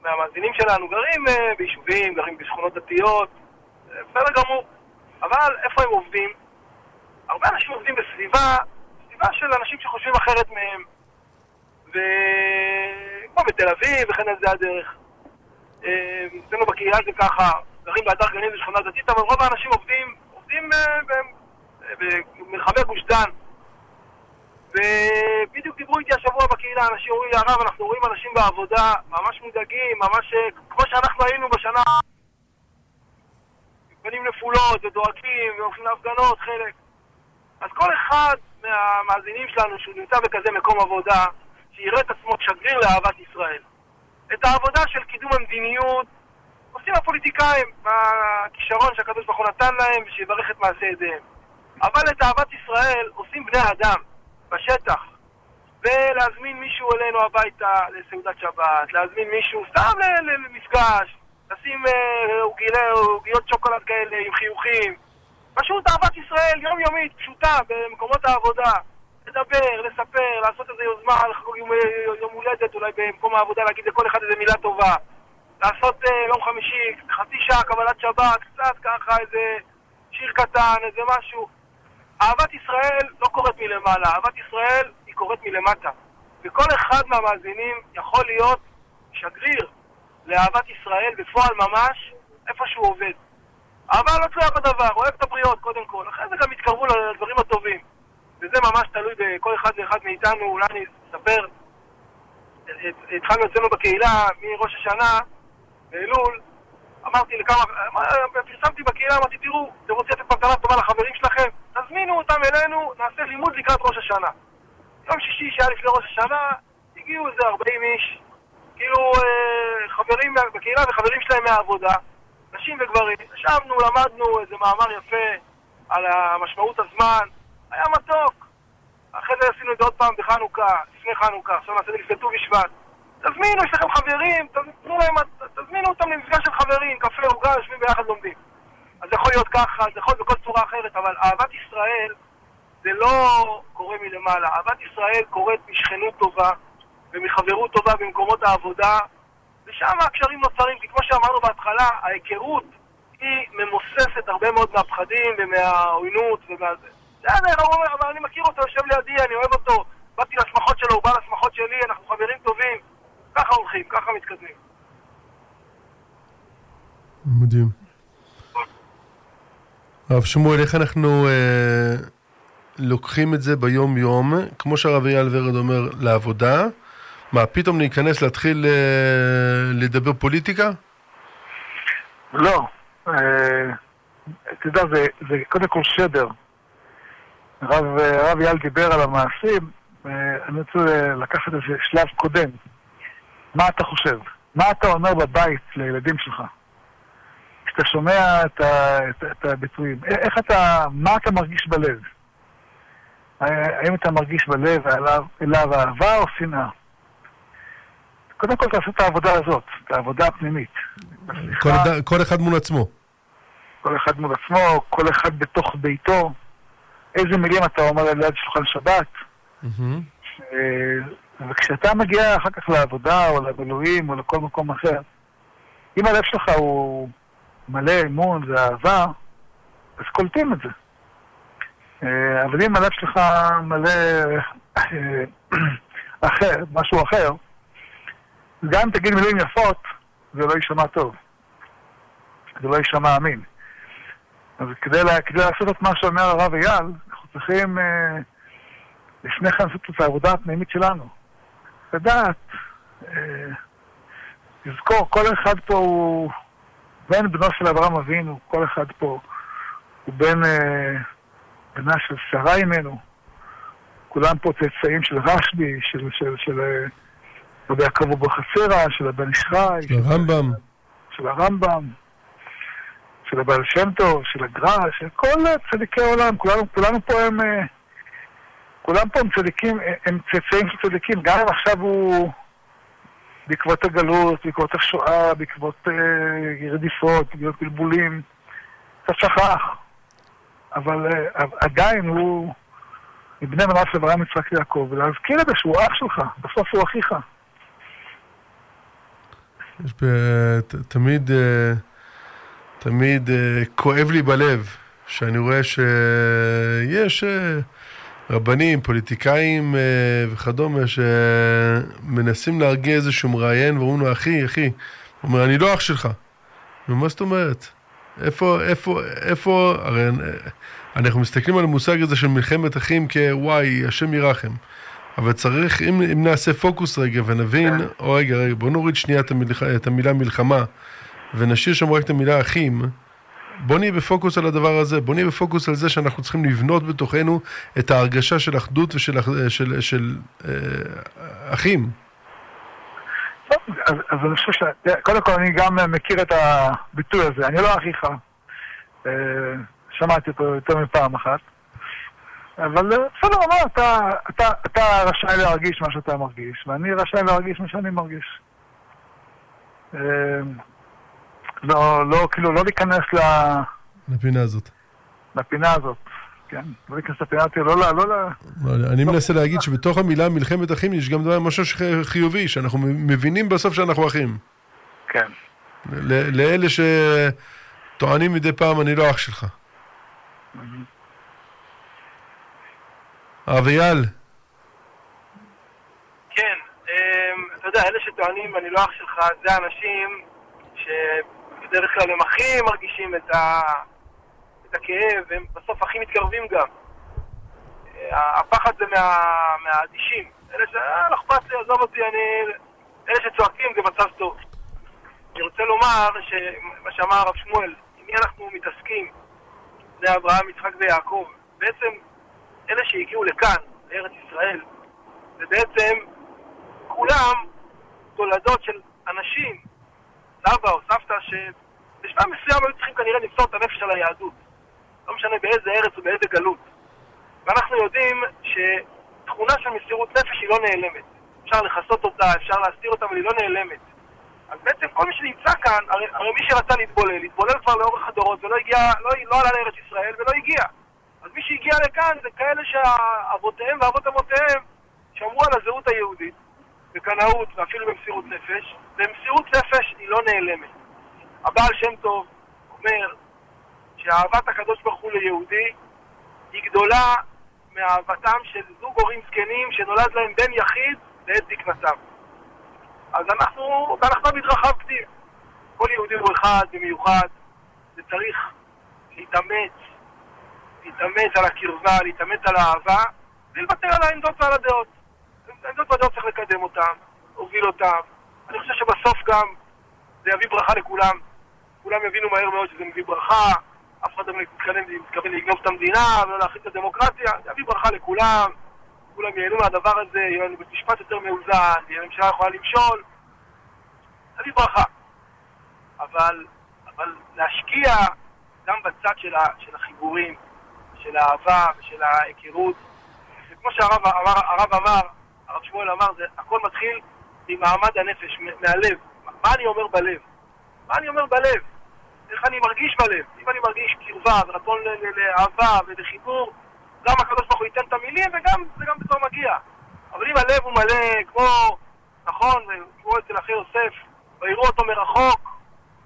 מהמאזינים שלנו, גרים uh, ביישובים, גרים בשכונות דתיות, בסדר גמור, אבל איפה הם עובדים? הרבה אנשים עובדים בסביבה, סביבה של אנשים שחושבים אחרת מהם. וכמו בתל אביב וכן על זה הדרך. אה, אצלנו בקהילה זה ככה, גרים באתר גנים ושכונה דתית, אבל רוב האנשים עובדים, עובדים אה, במרחבי גוש דן. ובדיוק דיברו איתי השבוע בקהילה, אנשים אומרים לי, הרב, אנחנו רואים אנשים בעבודה ממש מודאגים, ממש אה, כמו שאנחנו היינו בשנה... פנים נפולות ודואגים והולכים להפגנות, חלק. אז כל אחד מהמאזינים שלנו שהוא נמצא בכזה מקום עבודה, שיראה את עצמו שגריר לאהבת ישראל. את העבודה של קידום המדיניות עושים הפוליטיקאים בכישרון שהקדוש ברוך הוא נתן להם ושיברך את מעשי ידיהם. אבל את אהבת ישראל עושים בני אדם, בשטח. ולהזמין מישהו אלינו הביתה לסעודת שבת, להזמין מישהו סתם למפגש, לשים אה, עוגיות שוקולד כאלה עם חיוכים. פשוט אהבת ישראל יומיומית, פשוטה, במקומות העבודה. לדבר, לספר, לעשות איזו יוזמה לחגוג יום, יום הולדת, אולי במקום העבודה להגיד לכל אחד איזה מילה טובה. לעשות אה, יום חמישי, חצי שעה קבלת שבת, קצת ככה איזה שיר קטן, איזה משהו. אהבת ישראל לא קורית מלמעלה, אהבת ישראל היא קורית מלמטה. וכל אחד מהמאזינים יכול להיות שגריר לאהבת ישראל בפועל ממש, איפה שהוא עובד. אהבה לא תלויה בדבר, אוהב את הבריות קודם כל, אחרי זה גם יתקרבו לדברים הטובים. וזה ממש תלוי בכל אחד ואחד מאיתנו, אולי אני אספר התחלנו אצלנו בקהילה מראש השנה, באלול, אמרתי לכמה, פרסמתי בקהילה, אמרתי, תראו, אתם רוצים לתת מתנה טובה לחברים שלכם? אותם אלינו, נעשה לימוד לקראת ראש השנה. יום שישי שהיה לפני ראש השנה, הגיעו איזה 40 איש, כאילו אה, חברים בקהילה וחברים שלהם מהעבודה, נשים וגברים. ישבנו, למדנו איזה מאמר יפה על המשמעות הזמן, היה מתוק. אחרי זה עשינו את זה עוד פעם בחנוכה, לפני חנוכה, עכשיו נעשה את זה לפני ט"ו בשבט. תזמינו, יש לכם חברים, תזמינו, להם, תזמינו אותם למפגש של חברים, קפה, עוגה, יושבים ביחד לומדים. אז זה יכול להיות ככה, זה יכול להיות בכל צורה אחרת, אבל אהבת ישראל זה לא קורה מלמעלה. אהבת ישראל קורית משכנות טובה ומחברות טובה במקומות העבודה, ושם הקשרים נוצרים, כי כמו שאמרנו בהתחלה, ההיכרות היא ממוססת הרבה מאוד מהפחדים ומהעוינות ומהזה. בסדר, אבל אני מכיר אותו, יושב לידי, אני אוהב אותו, באתי לשמחות שלו, הוא בא לשמחות שלי, אנחנו חברים טובים. ככה הולכים, ככה מתקדמים. מדהים. הרב שמואל, איך אנחנו אה, לוקחים את זה ביום-יום, כמו שהרב אייל ורד אומר, לעבודה? מה, פתאום להיכנס, להתחיל אה, לדבר פוליטיקה? לא. אה, אתה יודע, זה, זה קודם כל שדר. הרב, הרב אייל דיבר על המעשים, אה, אני רוצה לקחת איזה שלב קודם. מה אתה חושב? מה אתה אומר בבית לילדים שלך? כשאתה שומע את, ה, את, את הביטויים, איך אתה, מה אתה מרגיש בלב? האם אתה מרגיש בלב אליו, אליו אהבה או שנאה? קודם כל תעשה את העבודה הזאת, את העבודה הפנימית. כל, כל אחד מול עצמו. כל אחד מול עצמו, כל אחד בתוך ביתו. איזה מילים אתה אומר ליד שולחן שבת. Mm-hmm. וכשאתה מגיע אחר כך לעבודה או למילואים או לכל מקום אחר, אם הלב שלך הוא מלא אמון ואהבה, אז קולטים את זה. אה, אבל אם הלב שלך מלא אה, <clears throat> אחר, משהו אחר, גם תגיד מילים יפות, זה לא יישמע טוב. זה לא יישמע אמין. אז כדי, לה, כדי לעשות את מה שאומר הרב אייל, אנחנו צריכים אה, לפני כן לעשות את העבודה הפנימית שלנו. לדעת, אה, לזכור, כל אחד פה הוא בן בנו של אברהם אבינו, כל אחד פה הוא בן אה, בנה של שרה אימנו, כולם פה צאצאים של רשב"י, של, של, של אה, רבי יעקב אבוחצירא, של הבן ישחי, של הרמב"ם, של הרמב"ם, של הבעל שם טוב, של הגר"א, של כל צדיקי העולם, כולנו, כולנו פה הם... כולם פה הם צדיקים, הם צאצאים של צדיקים, גם אם עכשיו הוא בעקבות הגלות, בעקבות השואה, בעקבות אה, רדיפות, בעקבות בלבולים, קצת שכח. אבל אה, עדיין הוא מבני מנהל של אברהם יצחק יעקב, ולהזכיר את זה שהוא אח שלך, בסוף הוא אחיך. יש ב... תמיד, אה, תמיד אה, כואב לי בלב שאני רואה שיש... רבנים, פוליטיקאים וכדומה, שמנסים להרגיע איזשהו מראיין ואומרים לו, אחי, אחי, הוא אומר, אני לא אח שלך. מה זאת אומרת? איפה, איפה, איפה, הרי אנחנו מסתכלים על המושג הזה של מלחמת אחים כוואי, השם ירחם. אבל צריך, אם, אם נעשה פוקוס רגע ונבין, כן. או רגע, רגע, בוא נוריד שנייה את, המלח, את המילה מלחמה, ונשאיר שם רק את המילה אחים, בוא נהיה בפוקוס על הדבר הזה, בוא נהיה בפוקוס על זה שאנחנו צריכים לבנות בתוכנו את ההרגשה של אחדות ושל של, של, של, אה, אחים. אז, אז אני חושב ש... קודם כל אני גם מכיר את הביטוי הזה, אני לא אחיך. אה, שמעתי אותו יותר מפעם אחת. אבל אה, בסדר, מה, אתה, אתה, אתה רשאי להרגיש מה שאתה מרגיש, ואני רשאי להרגיש מה שאני מרגיש. אה, לא, לא, כאילו, לא להיכנס ל... לפינה הזאת. לפינה הזאת, כן. לא להיכנס לפינה הזאת, לא ל... לא, לא, אני מנסה להגיד שבתוך המילה מלחמת אחים יש גם דבר, משהו חיובי, שאנחנו מבינים בסוף שאנחנו אחים. כן. לאלה שטוענים מדי פעם, אני לא אח שלך. הרב אייל. כן, אמ, אתה יודע, אלה שטוענים אני לא אח שלך, זה אנשים ש... בדרך כלל הם הכי מרגישים את, ה... את הכאב, הם בסוף הכי מתקרבים גם. הפחד זה מה... מהאדישים, אלה ש... אה, לא אכפת לי, עזוב אותי, אני... אלה שצועקים זה מצב טוב. אני רוצה לומר שמה שאמר הרב שמואל, עם מי אנחנו מתעסקים, בני אברהם, יצחק ויעקב, בעצם אלה שהגיעו לכאן, לארץ ישראל, זה בעצם כולם תולדות של אנשים, סבא או סבתא, שבשלב מסוים היו צריכים כנראה למסור את הנפש על היהדות. לא משנה באיזה ארץ ובאיזה גלות. ואנחנו יודעים שתכונה של מסירות נפש היא לא נעלמת. אפשר לכסות אותה, אפשר להסתיר אותה, אבל היא לא נעלמת. אז בעצם כל מי שנמצא כאן, הרי, הרי מי שרצה להתבולל, התבולל כבר לאורך הדורות ולא הגיע, לא, לא עלה לארץ ישראל ולא הגיע. אז מי שהגיע לכאן זה כאלה שאבותיהם ואבות אבותיהם שמרו על הזהות היהודית, בקנאות ואפילו במסירות נפש, ומסירות נפש היא לא נעלמת. הבעל שם טוב אומר שאהבת הקדוש ברוך הוא ליהודי היא גדולה מאהבתם של זוג הורים זקנים שנולד להם בן יחיד בעת זקנתם. אז אנחנו, ואנחנו במדרכה כתיב. כל יהודי הוא אחד במיוחד, וצריך להתאמץ, להתאמץ על הקרבה, להתאמץ על האהבה, ולוותר על העמדות ועל הדעות. העמדות והדעות צריך לקדם אותן, להוביל אותן. אני חושב שבסוף גם זה יביא ברכה לכולם. כולם יבינו מהר מאוד שזה מביא ברכה, אף אחד לא מתכוון לגנוב את המדינה ולא להכין את הדמוקרטיה, זה יביא ברכה לכולם. כולם ייהנו מהדבר הזה, יהיה לנו בית משפט יותר מאוזן, יהיה ממשלה יכולה למשול, תביא ברכה. אבל, אבל להשקיע גם בצד של, ה, של החיבורים, של האהבה ושל ההיכרות, וכמו שהרב אמר, הרב אמר, הרב שמואל אמר, זה הכל מתחיל ממעמד הנפש, מהלב. מה אני אומר בלב? מה אני אומר בלב? איך אני מרגיש בלב? אם אני מרגיש קרבה ורצון לאהבה ולחיבור, גם הקדוש ברוך הוא ייתן את המילים וגם זה גם פתאום מגיע. אבל אם הלב הוא מלא, כמו, נכון, כמו אצל אחי יוסף, ויראו אותו מרחוק,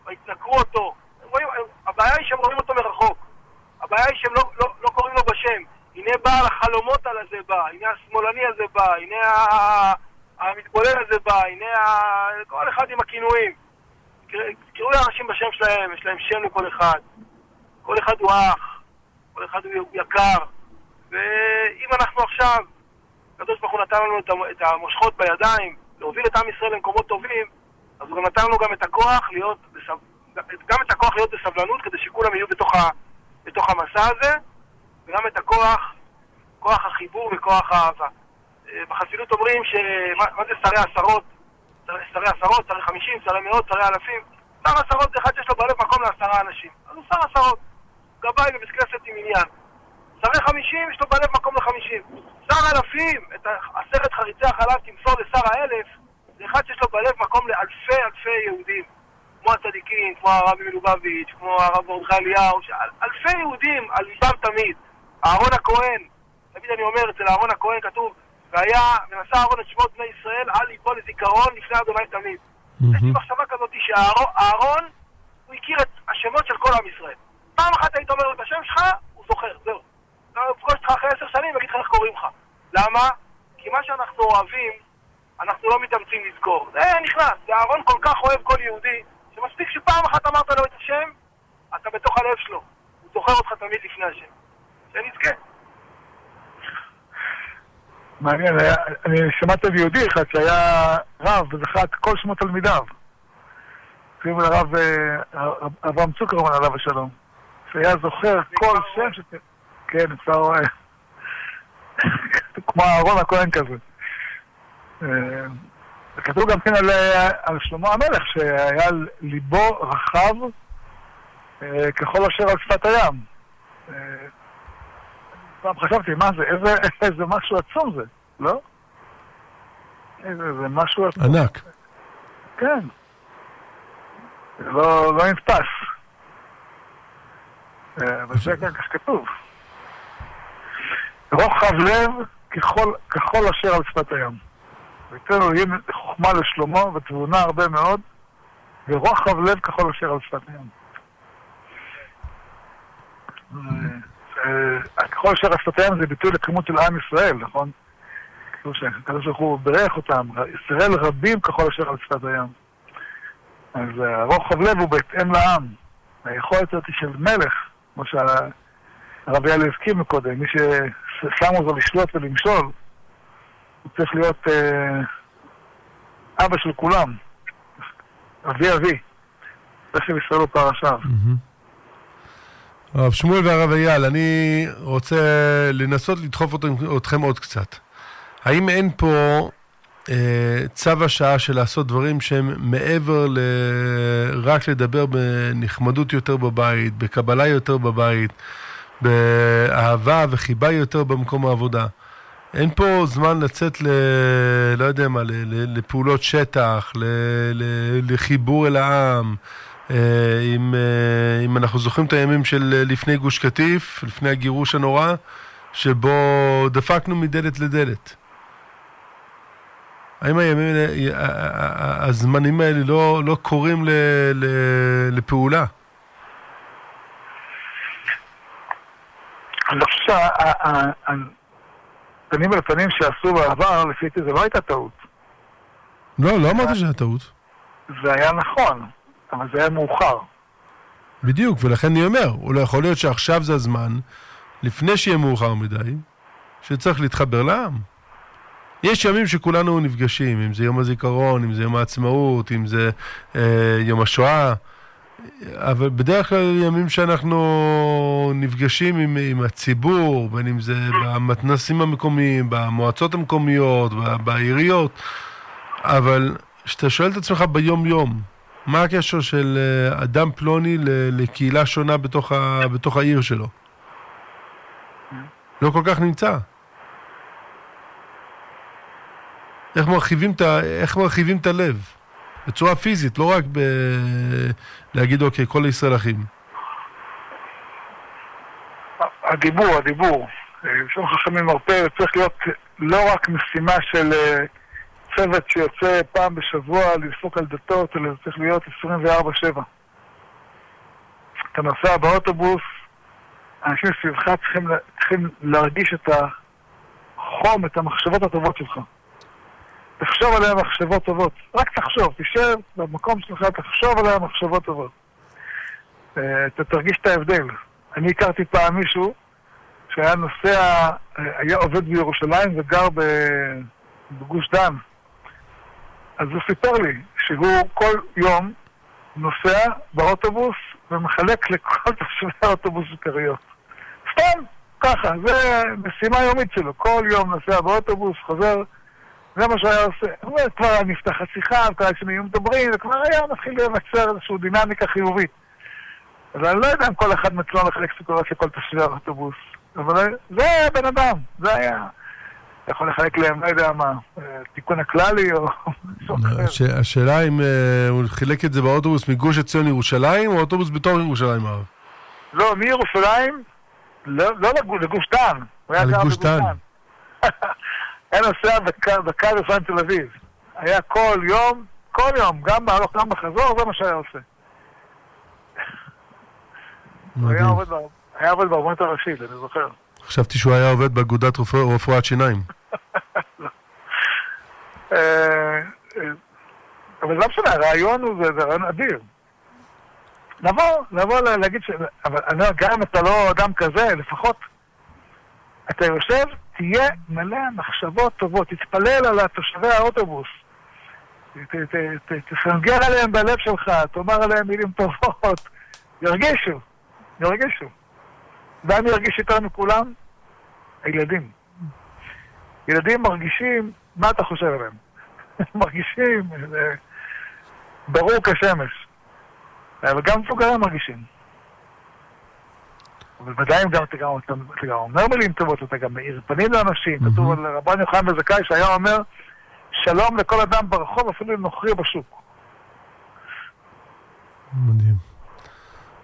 ויתנכרו אותו. רואים, הבעיה היא שהם רואים אותו מרחוק. הבעיה היא שהם לא, לא, לא קוראים לו בשם. הנה בעל החלומות על הזה בא, הנה השמאלני הזה בא, הנה המתבולל הזה בא, הנה ה... כל אחד עם הכינויים. תקראו לאנשים בשם שלהם, יש להם שם לכל אחד. כל אחד הוא אח, כל אחד הוא יקר. ואם אנחנו עכשיו, הקדוש ברוך הוא נתן לנו את המושכות בידיים, להוביל את עם ישראל למקומות טובים, אז הוא גם נתן לנו גם את הכוח להיות, בסב... גם את הכוח להיות בסבלנות כדי שכולם יהיו בתוך, ה... בתוך המסע הזה, וגם את הכוח, כוח החיבור וכוח האהבה. אה, בחסידות אומרים ש... מה, מה זה שרי עשרות? שרי עשרות, שרי חמישים, שרי מאות, שרי אלפים. שר עשרות זה אחד שיש לו בלב מקום לעשרה אנשים. אז הוא שר עשרות. גבאי בבית כנסת עם עניין. שרי חמישים, יש לו בלב מקום לחמישים. שר אלפים, את עשרת חריצי החלב תמסור לשר האלף, זה אחד שיש לו בלב מקום לאלפי אלפי יהודים. כמו הצדיקים, כמו הרבי מלובביץ', כמו הרב מרדכי אליהו, אלפי יהודים על ליבם תמיד. אהרון הכהן, תמיד אני אומר, אצל אהרון הכהן כתוב, והיה, ונשא אהרון את שמות בני ישראל על ליבו לזיכרון לפני אדוני תמיד. יש לי מחשבה כזאת שאהרון, הוא הכיר את השמות של כל עם ישראל. פעם אחת היית אומר לו את השם שלך, הוא זוכר, זהו. הוא יפגוש אותך אחרי עשר שנים ויגיד לך איך קוראים לך. למה? כי מה שאנחנו אוהבים, אנחנו לא מתאמצים לזכור. זה נכנס, ואהרון כל כך אוהב כל יהודי, שמספיק שפעם אחת אמרת לו את השם, אתה בתוך הלב שלו. הוא זוכר אותך תמיד לפני השם. שנזכה. מעניין, אני שמעתי על יהודי אחד שהיה רב וזכה את כל שמות תלמידיו. קוראים לרב אה, אברהם צוקרמן עליו השלום. שהיה זוכר כל שם ש... כן, אפשר... רואה. כמו אהרון הכהן כזה. אה, כתוב גם כן על, אה, על שלמה המלך, שהיה ליבו רחב אה, ככל אשר על שפת הים. פעם חשבתי, מה זה, איזה, <laughs> איזה משהו עצום זה, לא? איזה, זה משהו עצום. ענק. כן. לא, לא נתפס. אבל זה כך כתוב. רוחב לב ככל, ככל אשר על שפת הים. ויתן אלוהים חוכמה לשלמה ותבונה הרבה מאוד, ורוחב לב ככל אשר על שפת הים. אה, על שפת הים זה ביטוי לכמות של עם ישראל, נכון? כתוב שהקדוש ברוך הוא בירך אותם, ישראל רבים ככל אשר על שפת הים. אז אה, רוחב לב הוא בהתאם לעם. היכולת הזאת של מלך, כמו שהרבי אלי הזכיר מקודם, מי ששמו אותו לשלוט ולמשול, הוא צריך להיות אה, אבא של כולם. אבי אבי. זה של ישראל הוא פרשיו. הרב שמואל והרב אייל, אני רוצה לנסות לדחוף אתכם, עוד קצת. האם אין פה אה, צו השעה של לעשות דברים שהם מעבר ל... רק לדבר בנחמדות יותר בבית, בקבלה יותר בבית, באהבה וחיבה יותר במקום העבודה? אין פה זמן לצאת ל... לא יודע מה. ל... לפעולות שטח, ל... ל... לחיבור אל העם. אה, אם, אה, אם אנחנו זוכרים את הימים של אה, לפני גוש קטיף, לפני הגירוש הנורא, שבו דפקנו מדלת לדלת. האם הימים האלה, הזמנים האלה לא, לא קוראים ל, ל, לפעולה? אני חושב שהפנים אל הפנים שעשו בעבר, לפי דעתי זו לא הייתה טעות. לא, לא אמרתי שהיה טעות. זה היה נכון. אבל זה היה מאוחר. בדיוק, ולכן אני אומר, אולי יכול להיות שעכשיו זה הזמן, לפני שיהיה מאוחר מדי, שצריך להתחבר לעם. יש ימים שכולנו נפגשים, אם זה יום הזיכרון, אם זה יום העצמאות, אם זה אה, יום השואה, אבל בדרך כלל ימים שאנחנו נפגשים עם, עם הציבור, בין אם זה במתנסים המקומיים, במועצות המקומיות, בעיריות, אבל כשאתה שואל את עצמך ביום-יום, מה הקשר של אה, אדם פלוני לקהילה שונה בתוך, ה, בתוך העיר שלו? לא כל כך נמצא. איך מרחיבים את, איך מרחיבים את הלב? בצורה פיזית, לא רק ב... להגיד, אוקיי, כל ישראל אחים. הדיבור, הדיבור. שם חכמים מרפא צריך להיות לא רק משימה של אה, צוות שיוצא פעם בשבוע לדפוק על דתות, אלא זה צריך להיות 24-7. אתה נוסע באוטובוס, אנשים סביבך צריכים, צריכים להרגיש את החום, את המחשבות הטובות שלך. תחשוב עליהם מחשבות טובות. רק תחשוב, תשב במקום שלך, תחשוב עליהם מחשבות טובות. אה, אתה תרגיש את ההבדל. אני הכרתי פעם מישהו שהיה נוסע, אה, היה עובד בירושלים וגר בגוש דן. אז הוא סיפר לי שהוא כל יום נוסע באוטובוס ומחלק לכל תושבי האוטובוס כריות. סתם, ככה, זה משימה יומית שלו. כל יום נוסע באוטובוס, חוזר, זה מה שהוא היה עושה. הוא אומר, כבר נפתחת שיחה, וכבר אנשים מדברים, וכבר היה מתחיל לייצר איזושהי דינמיקה חיובית. אז אני לא יודע אם כל אחד מצלם לחלק סוכרות לכל תושבי האוטובוס. אבל זה היה בן אדם, זה היה... אתה יכול לחלק להם, לא יודע מה, תיקון הכללי או משהו אחר. השאלה אם אה, הוא חילק את זה באוטובוס מגוש עציון לירושלים, או אוטובוס בתור ירושלים הרב? לא, מירושלים, לא, לא לגוש דן. הוא בגוש דן. <laughs> היה נוסע בקו יפן תל אביב. היה כל יום, כל יום, גם בהלוך, גם בחזור, זה מה שהיה עושה. <laughs> היה עובד בארמונית הראשית, אני זוכר. חשבתי שהוא היה עובד באגודת רפואת שיניים. אה, אה, אבל לא משנה, הרעיון הוא, זה רעיון אדיר. לבוא, לבוא להגיד ש... אבל גם אם אתה לא אדם כזה, לפחות אתה יושב, תהיה מלא מחשבות טובות, תתפלל על תושבי האוטובוס. תסנגר עליהם בלב שלך, תאמר עליהם מילים טובות. ירגישו, ירגישו. ומי ירגיש יותר מכולם? הילדים. ילדים מרגישים, מה אתה חושב עליהם? <laughs> מרגישים, זה ברור כשמש. אבל גם מבוגרים מרגישים. אבל ודאי אם גם אתה גם, אתה גם אומר מילים טובות, אתה גם מאיר פנים לאנשים. כתוב על רבן יוחנן בזכאי שהיה אומר, שלום לכל אדם ברחוב, אפילו לנוכרי בשוק. מדהים.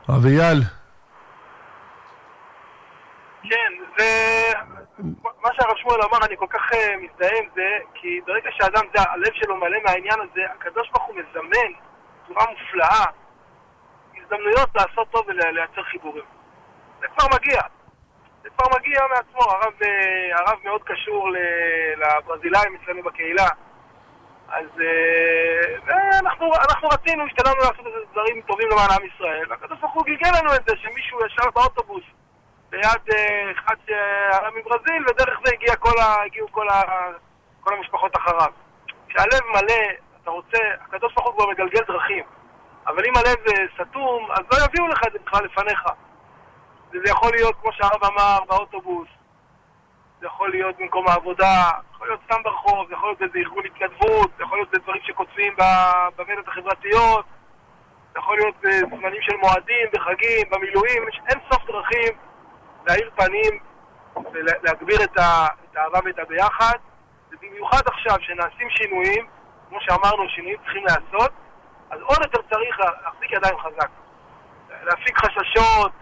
הרב אייל, כן, זה... מה שהרב שמואל אמר, אני כל כך אה, מזדהה עם זה, כי ברגע שאדם, זה, הלב שלו מלא מהעניין הזה, הקדוש ברוך הוא מזמן בצורה מופלאה הזדמנויות לעשות טוב ולייצר חיבורים. זה כבר מגיע. זה כבר מגיע מעצמו. הרב, אה, הרב מאוד קשור לברזילאים אצלנו בקהילה. אז אה, אנחנו, אנחנו רצינו, השתדלנו לעשות דברים טובים למען עם ישראל. והקדוש ברוך הוא גלגל לנו את זה, שמישהו ישר באוטובוס ליד אחד שעלה מברזיל, ודרך זה הגיע כל ה... הגיעו כל כל המשפחות אחריו. כשהלב מלא, אתה רוצה, הקדוש ברוך הוא כבר מגלגל דרכים. אבל אם הלב אה, סתום, אז לא יביאו לך את זה בכלל לפניך. וזה יכול להיות, כמו שהרב אמר, באוטובוס, זה יכול להיות במקום העבודה, יכול להיות סתם ברחוב, זה יכול להיות באיזה ארגון התנדבות, זה יכול להיות בדברים שכותבים במדיות החברתיות, זה יכול להיות בזמנים של מועדים, בחגים, במילואים, יש אין סוף דרכים להאיר פנים ולהגביר את האהבה ואת הביחד, ובמיוחד עכשיו שנעשים שינויים, כמו שאמרנו, שינויים צריכים להיעשות, אז עוד יותר צריך להחזיק ידיים חזק. להפיק חששות,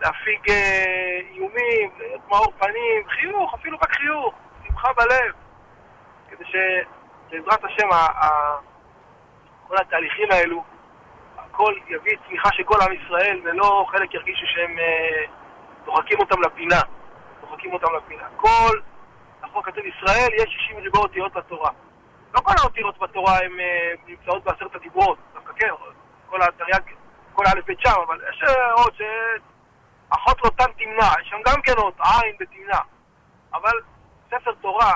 להפיג אה, איומים, להיות מאור פנים, חיוך, אפילו רק חיוך, שמחה בלב, כדי שבעזרת השם ה, כל התהליכים האלו, הכל יביא צמיחה של כל עם ישראל, ולא חלק ירגישו שהם אה, דוחקים אותם לפינה, דוחקים אותם לפינה. כל, החוק כתוב ישראל, יש 60 ריבו אותיות בתורה. לא כל האותיות בתורה הן אה, נמצאות בעשרת הדיברות, דווקא כן, כל התרי"ג, כל א' ב' שם, אבל יש עוד ש... אחות לא תן תמנע, יש שם גם כן אות עין ותמנע. אבל ספר תורה,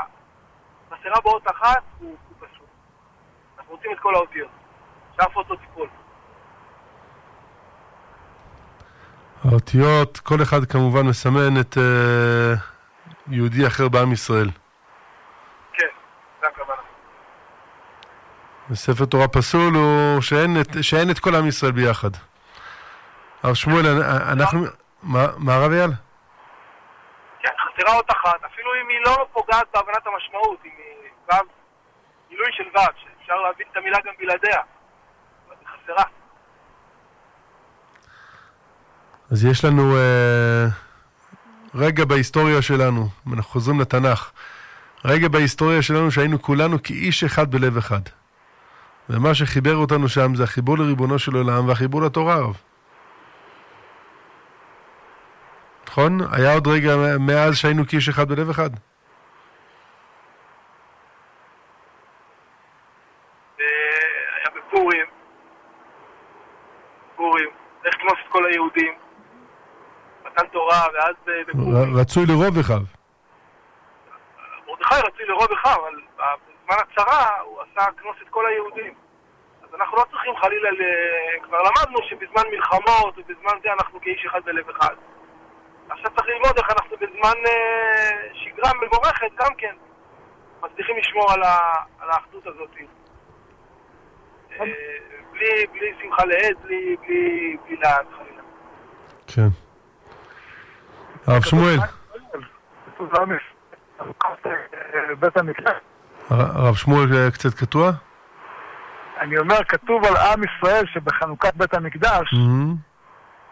חסרה באות אחת, הוא, פשוט. אנחנו רוצים את כל האותיות. שאף אותו תיפול. האותיות, כל אחד כמובן מסמן את uh, יהודי אחר בעם ישראל. כן, זה הכוונה. וספר תורה פסול הוא שאין את, שאין את כל עם ישראל ביחד. הרב שמואל, אנחנו... מה הרב אייל? כן, חסרה אות אחת, אפילו אם היא לא פוגעת בהבנת המשמעות, אם היא ו', גילוי של ו', שאפשר להבין את המילה גם בלעדיה, אבל היא חסרה. אז יש לנו אה, רגע בהיסטוריה שלנו, אנחנו חוזרים לתנ"ך, רגע בהיסטוריה שלנו שהיינו כולנו כאיש אחד בלב אחד. ומה שחיבר אותנו שם זה החיבור לריבונו של עולם והחיבור לתורה, הרב. נכון? היה עוד רגע מאז שהיינו כאיש אחד בלב אחד. היה בפורים, פורים, איך כנוס את כל היהודים, מתן תורה, ואז בפורים. רצוי לרוב אחיו. מרדכי רצוי לרוב אחיו, אבל בזמן הצרה הוא עשה כנוס את כל היהודים. אז אנחנו לא צריכים חלילה, כבר למדנו שבזמן מלחמות ובזמן זה אנחנו כאיש אחד בלב אחד. עכשיו צריך ללמוד איך אנחנו בזמן אה, שגרה מבורכת גם כן מצליחים לשמור על, ה, על האחדות הזאת. אה, בלי, בלי שמחה לעד, בלי, בלי, בלי לעד חלילה. כן. הרב שמואל. הרב שמואל אה, קצת קטוע? אני אומר, כתוב על עם ישראל שבחנוכת בית המקדש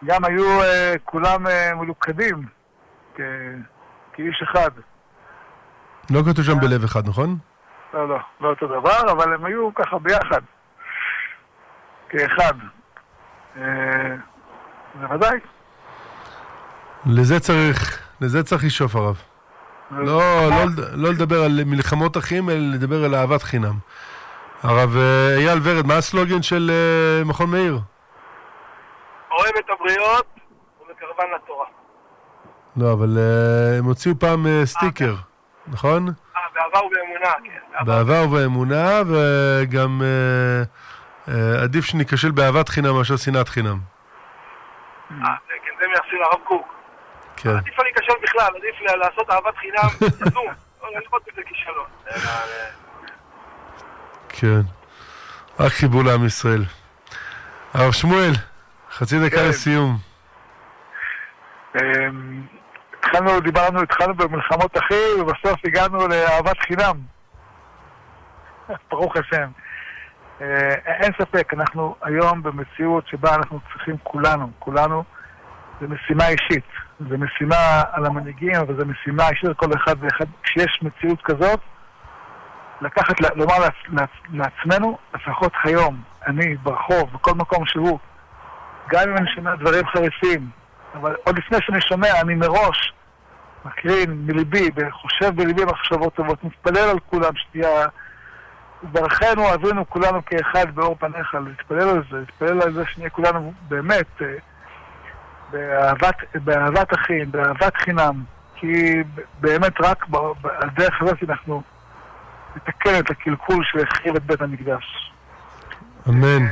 גם היו uh, כולם uh, מלוכדים. כאיש אחד. לא כתוב שם בלב אחד, נכון? לא, לא, לא אותו דבר, אבל הם היו ככה ביחד, כאחד. בוודאי. לזה צריך, לזה צריך לשאוף הרב. לא, לא, לא לדבר על מלחמות אחים, אלא לדבר על אהבת חינם. הרב אייל ורד, מה הסלוגן של מכון מאיר? אוהב את הבריות ומקרבן לתורה. לא, אבל uh, הם הוציאו פעם סטיקר, 아, נכון? אה, באהבה ובאמונה, כן. באהבה ובאמונה, וגם עדיף שניכשל באהבת חינם מאשר שנאת חינם. אה, כן, זה מייחסים לרב קוק. כן. עדיף להיכשל בכלל, עדיף לעשות אהבת חינם, <laughs> לא לראות כישלון. כן, רק חיבור לעם ישראל. הרב שמואל, חצי דקה כן. לסיום. אמ, התחלנו, דיברנו, התחלנו במלחמות אחים, ובסוף הגענו לאהבת חינם. <laughs> ברוך השם. אה, אין ספק, אנחנו היום במציאות שבה אנחנו צריכים כולנו, כולנו, זו משימה אישית. זו משימה על המנהיגים, אבל זו משימה אישית לכל אחד ואחד. כשיש מציאות כזאת, לקחת, לומר לעצמנו, לפחות היום, אני ברחוב, בכל מקום שהוא, גם אם אני שומע דברים חריפים, אבל עוד לפני שאני שומע, אני מראש מקרין מליבי, וחושב בליבי מחשבות טובות, מתפלל על כולם שתהיה... ברכנו אבינו כולנו כאחד באור פניך, להתפלל על זה, להתפלל על זה שנהיה כולנו באמת אה, באהבת, באהבת אחים, באהבת חינם, כי באמת רק על דרך הזאת אנחנו לתקן את הקלקול שהחריב את בית המקדש. אמן.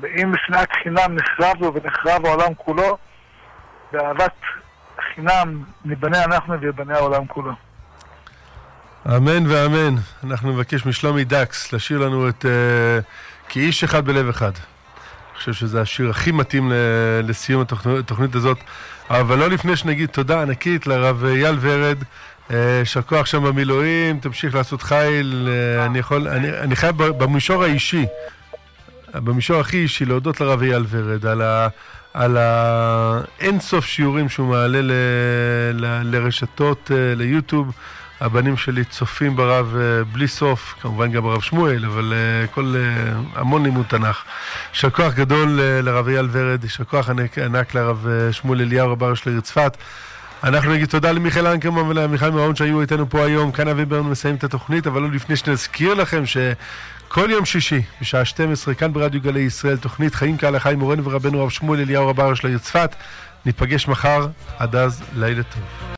ואם בשנאת חינם נחרב לו ונחרב העולם כולו, באהבת חינם ניבנה אנחנו ויבנה העולם כולו. אמן ואמן. אנחנו נבקש משלומי דקס לשיר לנו את uh, כאיש אחד בלב אחד. חושב שזה השיר הכי מתאים לסיום התוכנית הזאת. אבל לא לפני שנגיד תודה ענקית לרב אייל ורד. יישר כוח שם במילואים, תמשיך לעשות חיל. אה, אני יכול, אני, אני חייב במישור האישי, במישור הכי אישי, להודות לרב אייל ורד על, ה, על האינסוף שיעורים שהוא מעלה ל, ל, לרשתות, אה, ליוטיוב. הבנים שלי צופים ברב uh, בלי סוף, כמובן גם ברב שמואל, אבל uh, כל, uh, המון לימוד תנ"ך. יישר כוח גדול לרב אייל ורד, יישר כוח ענק, ענק לרב שמואל אליהו, רבה של העיר צפת. אנחנו נגיד תודה למיכאל אנקרמן ולמיכל מרון שהיו איתנו פה היום. כאן אבי ברן מסיים את התוכנית, אבל לא לפני שנזכיר לכם שכל יום שישי, בשעה 12, כאן ברדיו גלי ישראל, תוכנית חיים כהלכה עם מורנו ורבנו רב שמואל אליהו רבה של העיר צפת. ניפגש מחר, עד אז, לילה טוב.